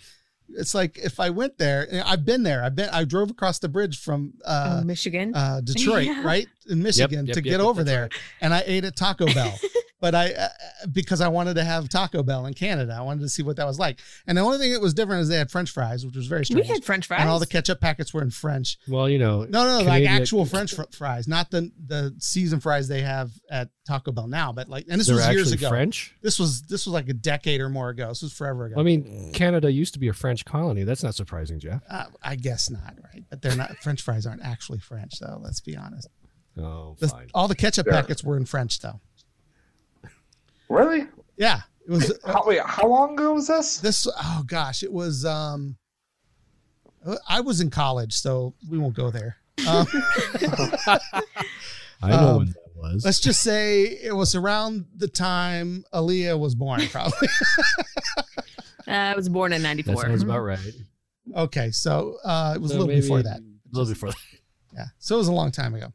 [SPEAKER 2] it's like if I went there, I've been there. I've been. I drove across the bridge from uh,
[SPEAKER 4] Oh, Michigan.
[SPEAKER 2] uh, Detroit,
[SPEAKER 4] Yeah.
[SPEAKER 2] right in Michigan,
[SPEAKER 3] yep,
[SPEAKER 2] to
[SPEAKER 3] yep,
[SPEAKER 2] get
[SPEAKER 3] yep,
[SPEAKER 2] over there,
[SPEAKER 3] right.
[SPEAKER 2] and I ate at Taco Bell. But I uh, because I wanted to have Taco Bell in Canada, I wanted to see what that was like. And the only thing that was different is they had French fries, which was very strange.
[SPEAKER 4] we
[SPEAKER 2] strange.
[SPEAKER 4] had French fries.
[SPEAKER 2] and all the ketchup packets were in French.
[SPEAKER 3] Well, you know,
[SPEAKER 2] No, no, no like actual French fr- fries, not the the season fries they have at Taco Bell now. But like, and this
[SPEAKER 3] they're
[SPEAKER 2] was years ago.
[SPEAKER 3] French.
[SPEAKER 2] This was this was like a decade or more ago. This was forever ago.
[SPEAKER 3] I mean, Canada used to be a French colony. That's not surprising, Jeff.
[SPEAKER 2] uh, I guess not, right? But they're not. French fries aren't actually French, though. Let's be honest.
[SPEAKER 3] Oh,
[SPEAKER 2] The-
[SPEAKER 3] fine.
[SPEAKER 2] all the ketchup
[SPEAKER 5] Yeah.
[SPEAKER 2] packets were in French, though.
[SPEAKER 5] Really?
[SPEAKER 2] Yeah, it was.
[SPEAKER 5] How, wait, how long ago was this?
[SPEAKER 2] this oh gosh it was um i was in college so we won't go there um,
[SPEAKER 3] I know
[SPEAKER 2] um,
[SPEAKER 3] when that was.
[SPEAKER 2] let's just say it was around the time Aaliyah was born probably
[SPEAKER 4] Uh, I was born in '94.
[SPEAKER 3] That
[SPEAKER 4] '94.
[SPEAKER 3] sounds about right.
[SPEAKER 2] okay so uh it was
[SPEAKER 3] So
[SPEAKER 2] a little before that
[SPEAKER 3] A little before that.
[SPEAKER 2] yeah so it was a long time ago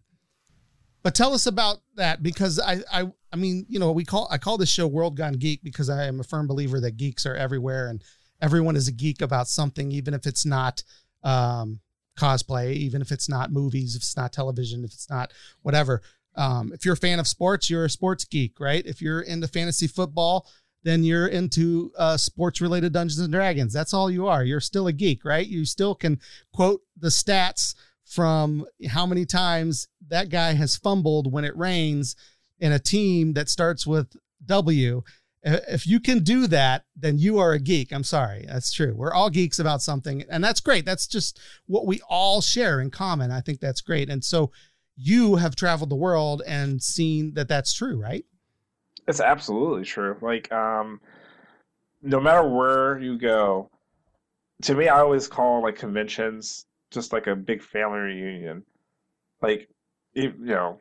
[SPEAKER 2] but tell us about that because i i i mean you know we call i call this show world gone geek because i am a firm believer that geeks are everywhere and everyone is a geek about something even if it's not um cosplay even if it's not movies if it's not television if it's not whatever um if you're a fan of sports you're a sports geek right if you're into fantasy football then you're into uh, sports related Dungeons and Dragons. That's all you are. You're still a geek, right? You still can quote the stats from how many times that guy has fumbled when it rains in a team that starts with W. If you can do that, then you are a geek. I'm sorry. That's true. We're all geeks about something, and that's great. That's just what we all share in common. I think that's great. And so you have traveled the world and seen that that's true, right?
[SPEAKER 5] It's absolutely true. Like, um, no matter where you go, to me, I always call like conventions just like a big family reunion. Like, you, you know,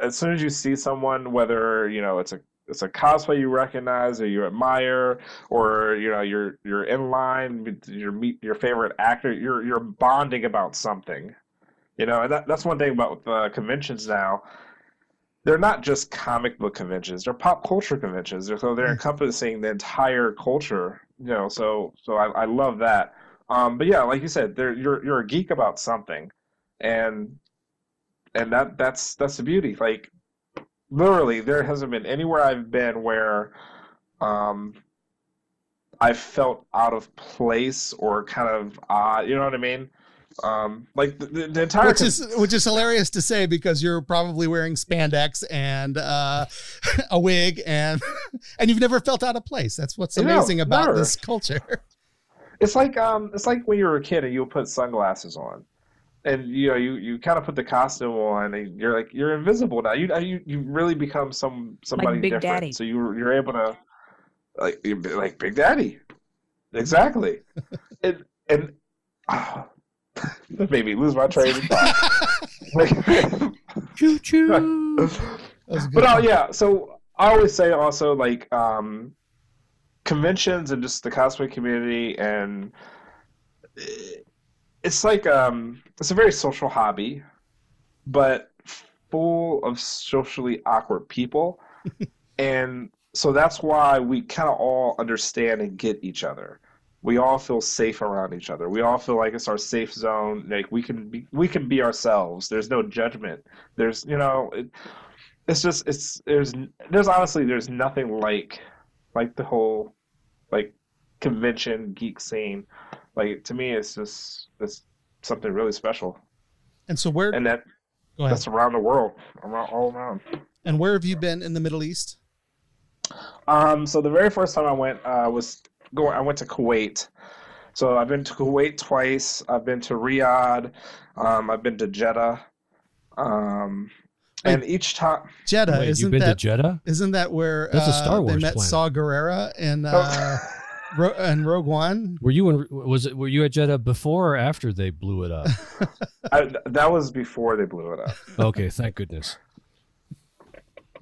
[SPEAKER 5] as soon as you see someone, whether you know it's a it's a cosplay you recognize or you admire, or you know you're you're in line your meet your favorite actor, you're you're bonding about something. You know, and that, that's one thing about uh, conventions now they're not just comic book conventions; they're pop culture conventions. They're, so they're encompassing the entire culture. You know, so so I, I love that. Um, but yeah, like you said, there you're you're a geek about something, and and that that's that's the beauty. Like literally, there hasn't been anywhere I've been where um, I felt out of place or kind of odd. You know what I mean? Um, like the, the, the entire
[SPEAKER 2] which is which is hilarious to say because you're probably wearing spandex and uh, a wig and and you've never felt out of place. That's what's
[SPEAKER 5] No,
[SPEAKER 2] amazing about this culture.
[SPEAKER 5] It's like um, it's like when you were a kid and you would put sunglasses on, and you know you, you kind of put the costume on and you're like you're invisible now. You you you really become some somebody
[SPEAKER 4] Big
[SPEAKER 5] different.
[SPEAKER 4] Daddy.
[SPEAKER 5] So you you're able to like you're like Big Daddy, exactly. and and ah, that made me lose my train of thought.
[SPEAKER 3] Choo choo.
[SPEAKER 2] That was a
[SPEAKER 5] but oh yeah, so I always say also like um, conventions and just the cosplay community and it's like um, it's a very social hobby, but full of socially awkward people, and so that's why we kind of all understand and get each other. We all feel safe around each other. We all feel like it's our safe zone. Like we can be, we can be ourselves. There's no judgment. There's, you know, it, it's just it's there's there's honestly there's nothing like like the whole like convention geek scene like to me it's just it's something really special.
[SPEAKER 2] And so where
[SPEAKER 5] and that that's around the world around all around.
[SPEAKER 2] And where have you been in the Middle East?
[SPEAKER 5] um so the very first time i went uh was going i went to kuwait. So i've been to kuwait twice. I've been to riyadh. Um i've been to jeddah. Um and each time
[SPEAKER 2] Jeddah,
[SPEAKER 3] Wait, you've
[SPEAKER 2] isn't
[SPEAKER 3] been
[SPEAKER 2] that
[SPEAKER 3] to Jeddah?
[SPEAKER 2] not that where
[SPEAKER 3] That's a
[SPEAKER 2] uh,
[SPEAKER 3] Star
[SPEAKER 2] they
[SPEAKER 3] Wars
[SPEAKER 2] met
[SPEAKER 3] planet.
[SPEAKER 2] Saw Gerrera and uh, Ro- and Rogue One.
[SPEAKER 3] Were you in? Was it? Were you at Jeddah before or after they blew it up?
[SPEAKER 5] I, that was before they blew it up.
[SPEAKER 3] Okay, thank goodness.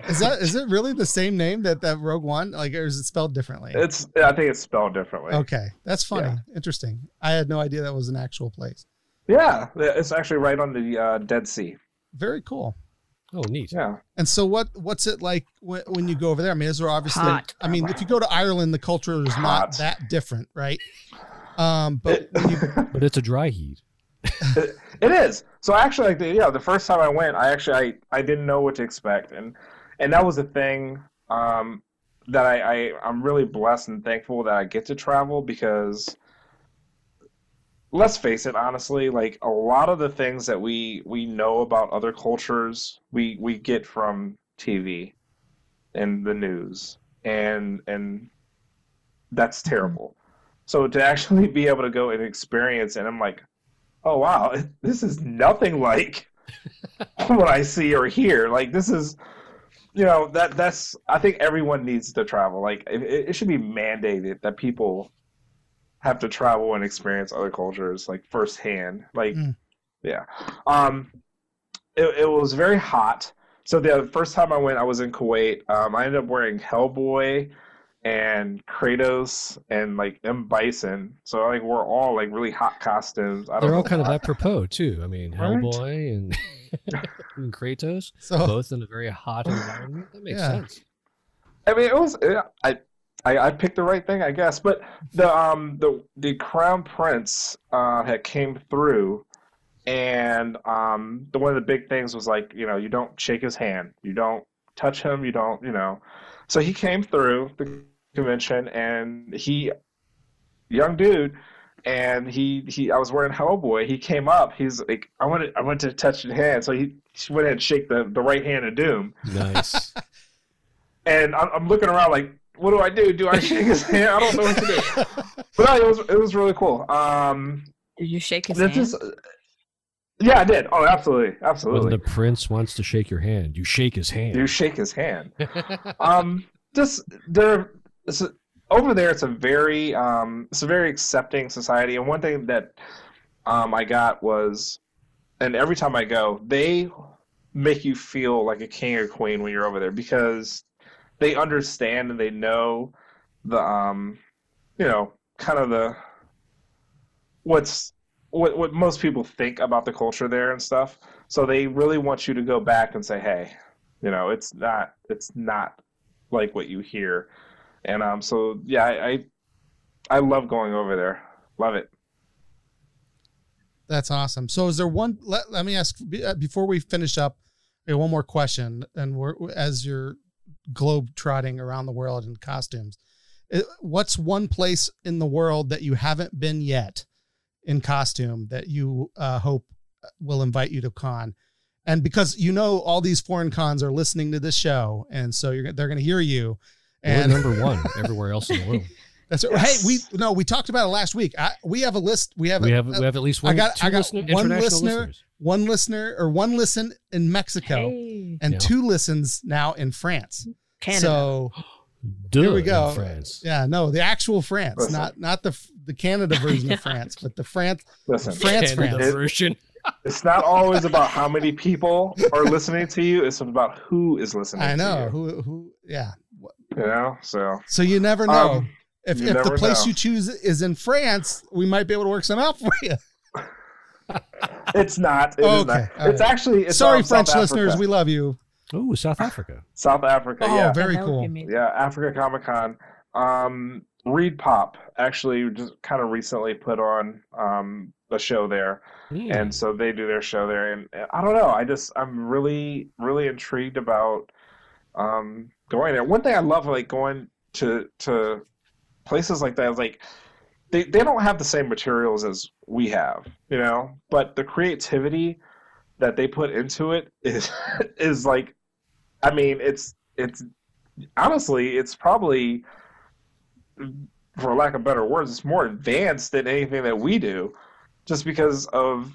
[SPEAKER 2] Is that is it really the same name that that Rogue One? Like, or is it spelled differently?
[SPEAKER 5] It's I think it's spelled differently.
[SPEAKER 2] Okay, that's funny. Interesting. I had no idea that was an actual place.
[SPEAKER 5] Yeah, it's actually right on the uh, Dead Sea.
[SPEAKER 2] Very cool.
[SPEAKER 3] Oh, neat.
[SPEAKER 5] Yeah.
[SPEAKER 2] And so, what what's it like when, when you go over there? I mean, is there obviously?
[SPEAKER 4] Hot.
[SPEAKER 2] I mean, if you go to Ireland, the culture is not that different, right? Um, but
[SPEAKER 5] It-
[SPEAKER 2] you,
[SPEAKER 3] But it's a dry heat.
[SPEAKER 5] it is. So actually, like the, yeah, the first time I went, I actually I, I didn't know what to expect, and and that was the thing um, that I, I I'm really blessed and thankful that I get to travel because let's face it, honestly, like a lot of the things that we we know about other cultures, we we get from TV and the news, and and that's mm-hmm. terrible. So to actually be able to go and experience, and I'm like, oh wow, this is nothing like what I see or hear. Like this is, you know, that that's. I think everyone needs to travel. Like it, it should be mandated that people have to travel and experience other cultures like firsthand. Like,
[SPEAKER 2] Mm.
[SPEAKER 5] yeah. Um, it, it was very hot. So the first time I went, I was in Kuwait. Um, I ended up wearing Hellboy and Kratos and like M Bison. So like we're all like really hot costumes. I don't
[SPEAKER 3] They're all
[SPEAKER 5] know
[SPEAKER 3] kind of apropos too. I mean,
[SPEAKER 5] Right?
[SPEAKER 3] Hellboy and, and Kratos,
[SPEAKER 2] so
[SPEAKER 3] both in a very hot environment. That makes
[SPEAKER 2] Yeah.
[SPEAKER 3] sense.
[SPEAKER 5] I mean, it was yeah, I, I I picked the right thing, I guess. But the um the the crown prince uh had came through, and um the one of the big things was like you know you don't shake his hand, you don't touch him, you don't you know. So he came through the convention, and he young dude. And he, he, I was wearing Hellboy. He came up. He's like, I wanted, I went to touch his hand, so he, he went ahead and shake the, the right hand of Doom.
[SPEAKER 3] Nice.
[SPEAKER 5] and I'm, I'm looking around like, what do I do? Do I shake his hand? I don't know what to do. But no, it was it was really cool. Um,
[SPEAKER 4] Did you shake his hand?
[SPEAKER 5] is, yeah, I did. Oh, absolutely, absolutely.
[SPEAKER 3] when the prince wants to shake your hand, you shake his hand.
[SPEAKER 5] You shake his hand. Um, just there, it's a, over there. It's a very um, it's a very accepting society. And one thing that um, I got was, and every time I go, they make you feel like a king or queen when you're over there because they understand and they know the um, you know, kind of the what's what what most people think about the culture there and stuff. So they really want you to go back and say, hey, you know, it's not it's not like what you hear. And um, so yeah, I, I I love going over there. Love it.
[SPEAKER 2] That's awesome. So, is there one? Let, let me ask uh, before we finish up. One more question, and we're as you're globe trotting around the world in costumes. uh, What's one place in the world that you haven't been yet in costume that you uh, hope will invite you to con? And because you know all these foreign cons are listening to this show, and so you're, they're going to hear you.
[SPEAKER 3] We're number one everywhere else in the world.
[SPEAKER 2] That's
[SPEAKER 5] Yes.
[SPEAKER 2] hey, we no, we talked about it last week. I, we have a list. We have
[SPEAKER 3] We
[SPEAKER 2] a,
[SPEAKER 3] have we have at least
[SPEAKER 2] I
[SPEAKER 3] one.
[SPEAKER 2] got-
[SPEAKER 3] two
[SPEAKER 2] I got
[SPEAKER 3] listener,
[SPEAKER 2] one listener.
[SPEAKER 3] listeners.
[SPEAKER 2] one listener or one listen in Mexico
[SPEAKER 4] Hey,
[SPEAKER 2] and
[SPEAKER 3] Yeah.
[SPEAKER 2] two listens now in France.
[SPEAKER 4] Canada.
[SPEAKER 2] So
[SPEAKER 3] Duh,
[SPEAKER 2] Here we go.
[SPEAKER 3] France.
[SPEAKER 2] yeah, no, the actual France,
[SPEAKER 5] Listen.
[SPEAKER 2] not not the the Canada version of France, but the France.
[SPEAKER 5] Listen,
[SPEAKER 2] France,
[SPEAKER 3] Canada
[SPEAKER 2] France.
[SPEAKER 3] version.
[SPEAKER 5] it's not always about how many people are listening to you. It's about who is listening.
[SPEAKER 2] I know
[SPEAKER 5] To
[SPEAKER 2] who who yeah.
[SPEAKER 5] you, you know. So
[SPEAKER 2] So you never know.
[SPEAKER 5] um,
[SPEAKER 2] if if the place
[SPEAKER 5] know.
[SPEAKER 2] you choose is in France, we might be able to work some out for you.
[SPEAKER 5] it's not. It is
[SPEAKER 2] Okay,
[SPEAKER 5] not. It's
[SPEAKER 2] right.
[SPEAKER 5] actually. It's
[SPEAKER 2] Sorry,
[SPEAKER 5] South
[SPEAKER 2] French listeners,
[SPEAKER 5] Africa.
[SPEAKER 2] we love you.
[SPEAKER 3] Oh, South Africa.
[SPEAKER 5] South Africa.
[SPEAKER 2] Oh,
[SPEAKER 5] yeah.
[SPEAKER 2] very cool.
[SPEAKER 5] Yeah, Africa Comic Con. Um, ReedPop actually just kind of recently put on um, a show there,
[SPEAKER 3] Hmm.
[SPEAKER 5] and so they do their show there. And I don't know, I just I'm really really intrigued about um, going there. One thing I love like going to to places like that, like they they don't have the same materials as we have, you know, but the creativity that they put into it is is like, I mean, it's it's honestly, it's probably, for lack of better words, it's more advanced than anything that we do, just because of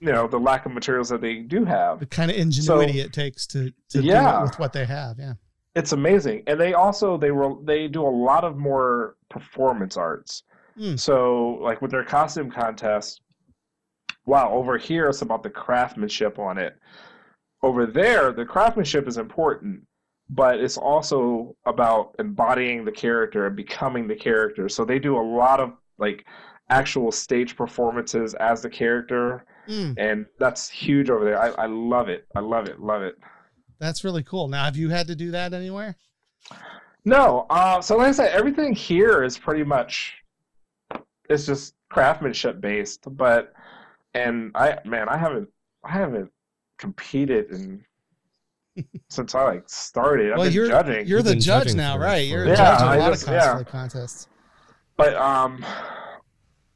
[SPEAKER 5] you know the lack of materials that they do have.
[SPEAKER 2] The kind of ingenuity it takes to to do
[SPEAKER 5] Yeah.
[SPEAKER 2] it with what they have. Yeah.
[SPEAKER 5] It's amazing, and they also they were they do a lot of more performance arts.
[SPEAKER 2] Hmm.
[SPEAKER 5] So like with their costume contest, wow, over here it's about the craftsmanship on it. Over there, the craftsmanship is important, but it's also about embodying the character and becoming the character. So they do a lot of like actual stage performances as the character,
[SPEAKER 2] Mm,
[SPEAKER 5] and that's huge over there. I, I love it. I love it. Love it.
[SPEAKER 2] That's really cool. Now, have you had to do that anywhere?
[SPEAKER 5] No, uh, so like I said, everything here is pretty much it's just craftsmanship based. But and I man, I haven't I haven't competed in since I like started. I've
[SPEAKER 2] well,
[SPEAKER 5] been
[SPEAKER 2] you're
[SPEAKER 5] judging,
[SPEAKER 2] you're the
[SPEAKER 3] been
[SPEAKER 2] judge
[SPEAKER 3] judging
[SPEAKER 2] now, right? You're a
[SPEAKER 5] Yeah,
[SPEAKER 2] judge in a
[SPEAKER 5] I
[SPEAKER 2] lot
[SPEAKER 5] just-
[SPEAKER 2] of
[SPEAKER 5] yeah.
[SPEAKER 2] cosplay contests.
[SPEAKER 5] but um,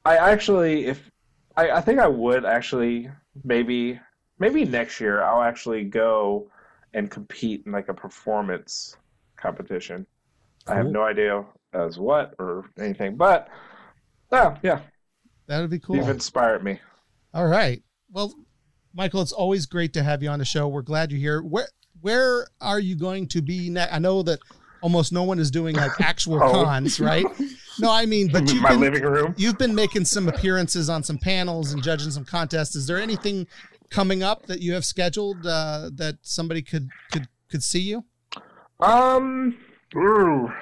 [SPEAKER 5] I actually if I, I think I would actually maybe maybe next year I'll actually go and compete in like a performance competition. I have no idea as what or anything, but oh yeah,
[SPEAKER 2] That'd be cool.
[SPEAKER 5] you've inspired me.
[SPEAKER 2] All right. Well, Michael, it's always great to have you on the show. We're glad you're here. Where where are you going to be next? I know that almost no one is doing like actual
[SPEAKER 5] Home. Oh.
[SPEAKER 2] cons, right? No, I mean, but you've
[SPEAKER 5] my
[SPEAKER 2] been,
[SPEAKER 5] living room.
[SPEAKER 2] you've been making some appearances on some panels and judging some contests. Is there anything coming up that you have scheduled uh, that somebody could could could see you?
[SPEAKER 5] Um, ooh.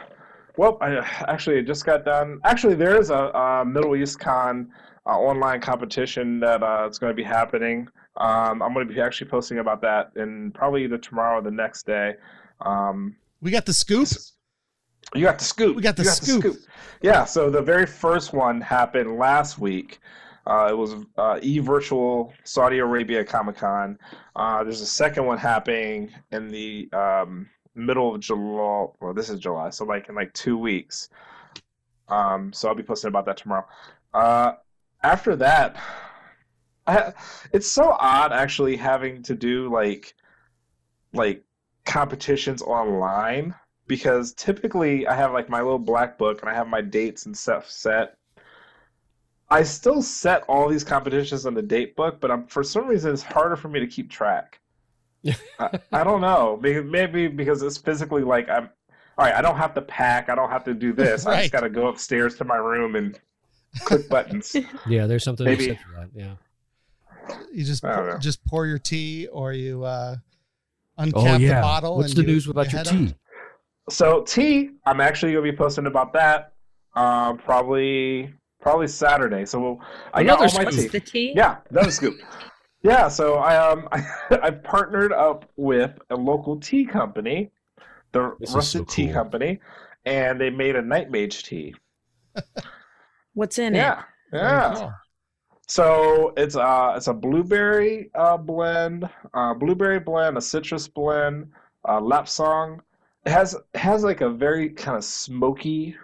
[SPEAKER 5] well, I actually just got done. Actually, there is a, a Middle East Con uh, online competition that uh, it's going to be happening. Um, I'm going to be actually posting about that in probably either tomorrow or the next day. Um,
[SPEAKER 2] We got the scoop.
[SPEAKER 5] you got the scoop.
[SPEAKER 2] We got the
[SPEAKER 5] You
[SPEAKER 2] scoop.
[SPEAKER 5] Yeah. So the very first one happened last week. Uh, it was uh, e virtual Saudi Arabia Comic Con. Uh, there's a second one happening in the um, middle of July. Well, this is July, so like in like two weeks. Um, so I'll be posting about that tomorrow. Uh, after that, I, it's so odd actually having to do like like competitions online because typically I have like my little black book and I have my dates and stuff set. I still set all these competitions on the date book, but I'm, for some reason it's harder for me to keep track. I, I don't know. Maybe, maybe because it's physically like I'm. All right, I don't have to pack. I don't have to do this. I just got to go upstairs to my room and click buttons.
[SPEAKER 3] Yeah, there's something
[SPEAKER 5] Maybe-
[SPEAKER 3] to that. Yeah.
[SPEAKER 2] You just pour, just pour your tea, or you uh, uncap
[SPEAKER 3] Oh
[SPEAKER 2] the
[SPEAKER 3] yeah.
[SPEAKER 2] bottle.
[SPEAKER 3] What's
[SPEAKER 2] and
[SPEAKER 3] the
[SPEAKER 2] you-
[SPEAKER 3] news about
[SPEAKER 2] you
[SPEAKER 3] your
[SPEAKER 2] head So
[SPEAKER 3] tea?
[SPEAKER 5] So T, I'm actually gonna be posting about that. Um, probably probably Saturday. So we'll, I got
[SPEAKER 3] Another
[SPEAKER 5] all my
[SPEAKER 3] scoop.
[SPEAKER 5] tea.
[SPEAKER 4] the tea?
[SPEAKER 5] Yeah, another scoop. Yeah, so I um I, I partnered up with a local tea company, the
[SPEAKER 3] This
[SPEAKER 5] Rusted
[SPEAKER 3] so
[SPEAKER 5] Tea
[SPEAKER 3] cool.
[SPEAKER 5] Company, and they made a night mage tea.
[SPEAKER 4] What's in
[SPEAKER 5] Yeah,
[SPEAKER 4] it?
[SPEAKER 5] Yeah,
[SPEAKER 2] yeah.
[SPEAKER 5] So it's uh it's a blueberry uh blend, uh blueberry blend, a citrus blend, uh lapsang. It has has like a very kind of smoky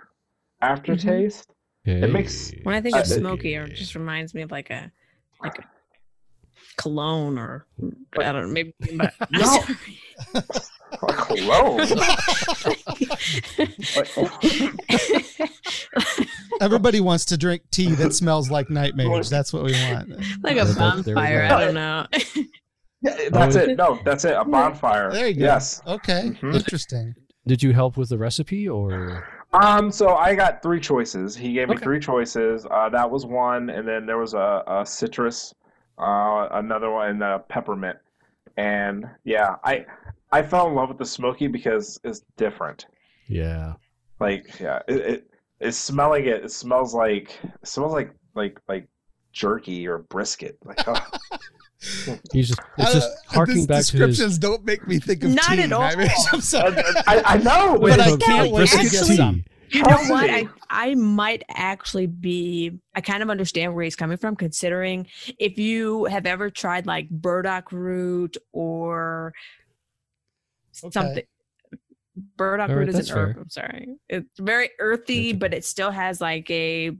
[SPEAKER 5] aftertaste. It makes-
[SPEAKER 4] When I think of smoky, it just reminds me of like a like a cologne or I don't know, maybe but
[SPEAKER 5] No. cologne.
[SPEAKER 2] Everybody wants to drink tea that smells like nightmares. That's what we want.
[SPEAKER 4] like a
[SPEAKER 3] There we go. There we
[SPEAKER 4] bonfire. I don't know.
[SPEAKER 5] Yeah, that's
[SPEAKER 3] Oh,
[SPEAKER 5] it. No, that's it. A bonfire.
[SPEAKER 2] There you go.
[SPEAKER 5] Yes.
[SPEAKER 2] Okay.
[SPEAKER 5] Mhm.
[SPEAKER 2] Interesting.
[SPEAKER 3] Did you help with the recipe or?
[SPEAKER 5] Um. So I got three choices. He gave me
[SPEAKER 3] Okay.
[SPEAKER 5] three choices. Uh, that was one, and then there was a, a citrus, uh, another one, and a peppermint. And yeah, I I fell in love with the smoky because it's different.
[SPEAKER 3] Yeah.
[SPEAKER 5] Like yeah, it, it it's smelling it. It smells like it smells like like like jerky or brisket. Like oh,
[SPEAKER 3] He's just it's just
[SPEAKER 2] Uh,
[SPEAKER 3] harking
[SPEAKER 2] these
[SPEAKER 3] back to his.
[SPEAKER 2] descriptions don't make me think of
[SPEAKER 4] Not
[SPEAKER 2] tea.
[SPEAKER 4] at all.
[SPEAKER 2] Night Mage. I'm sorry.
[SPEAKER 5] I, I know.
[SPEAKER 2] But I can't
[SPEAKER 3] no,
[SPEAKER 2] wait to
[SPEAKER 3] brisket
[SPEAKER 2] get
[SPEAKER 3] tea.
[SPEAKER 2] some.
[SPEAKER 4] You know what? I I might actually be. I kind of understand where he's coming from, considering if you have ever tried like burdock root or
[SPEAKER 2] Okay.
[SPEAKER 4] something. Burdock
[SPEAKER 3] All right,
[SPEAKER 4] root is
[SPEAKER 3] that's
[SPEAKER 4] an herb.
[SPEAKER 3] fair.
[SPEAKER 4] I'm sorry. It's very earthy,
[SPEAKER 3] That's
[SPEAKER 4] but it still has like a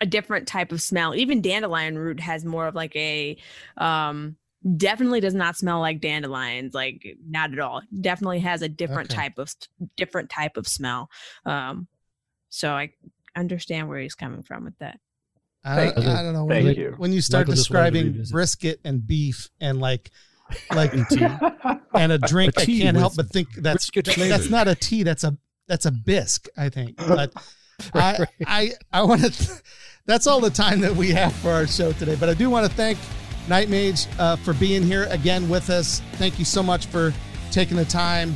[SPEAKER 4] a different type of smell. Even dandelion root has more of like a um definitely does not smell like dandelions like not at all definitely has a different
[SPEAKER 2] Okay.
[SPEAKER 4] type of different type of smell um so i understand where he's coming from with that
[SPEAKER 2] I,
[SPEAKER 5] Thank
[SPEAKER 2] I don't know. When
[SPEAKER 5] Thank
[SPEAKER 2] you,
[SPEAKER 5] you.
[SPEAKER 2] when you start
[SPEAKER 3] Michael just wanted to
[SPEAKER 2] describing brisket and beef and like like and a drink.
[SPEAKER 3] A
[SPEAKER 2] I can't help but think that's that's not a tea. That's a that's a bisque. I think. But I I I want to. That's all the time that we have for our show today. But I do want to thank Night Mage uh, for being here again with us. Thank you so much for taking the time.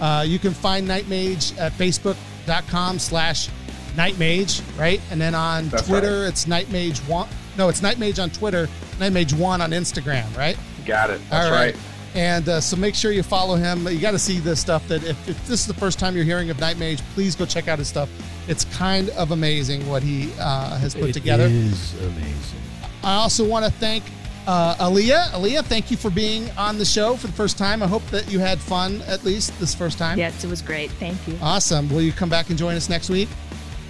[SPEAKER 2] Uh, you can find Night Mage at facebook.com slash Nightmage, right? And then on
[SPEAKER 5] That's
[SPEAKER 2] Twitter, it's Nightmage one. No, it's Nightmage on Twitter, Nightmage one on Instagram, right?
[SPEAKER 5] Got it. That's
[SPEAKER 2] All right.
[SPEAKER 5] right.
[SPEAKER 2] And uh, so make sure you follow him. You got to see this stuff. That if, if this is the first time you're hearing of Night Mage, please go check out his stuff. It's kind of amazing what he uh, has put
[SPEAKER 3] It
[SPEAKER 2] together.
[SPEAKER 3] is amazing.
[SPEAKER 2] I also want to thank uh, Aaliyah. Aaliyah, thank you for being on the show for the first time. I hope that you had fun at least this first time.
[SPEAKER 4] Yes, it was great. Thank you.
[SPEAKER 2] Awesome. Will you come back and join us next week?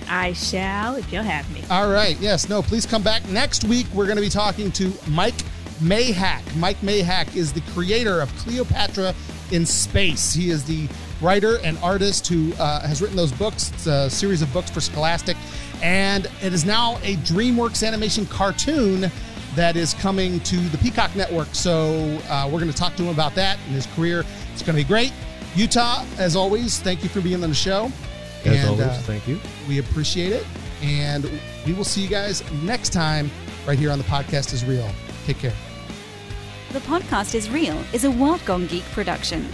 [SPEAKER 4] I shall if you'll have me.
[SPEAKER 2] All right. Yes. No. Please come back next week. We're going to be talking to Mike Maihack. Mike Maihack is the creator of Cleopatra in Space. He is the writer and artist who uh, has written those books. It's a series of books for Scholastic, and it is now a DreamWorks animation cartoon that is coming to the Peacock Network. So uh, we're going to talk to him about that and his career. It's going to be great. Utah, as always, thank you for being on the show.
[SPEAKER 3] As
[SPEAKER 2] And,
[SPEAKER 3] always,
[SPEAKER 2] uh,
[SPEAKER 3] thank you.
[SPEAKER 2] we appreciate it. And we will see you guys next time right here on the podcast is real. Take care.
[SPEAKER 6] The Podcast is Real is a Wild Gone Geek production.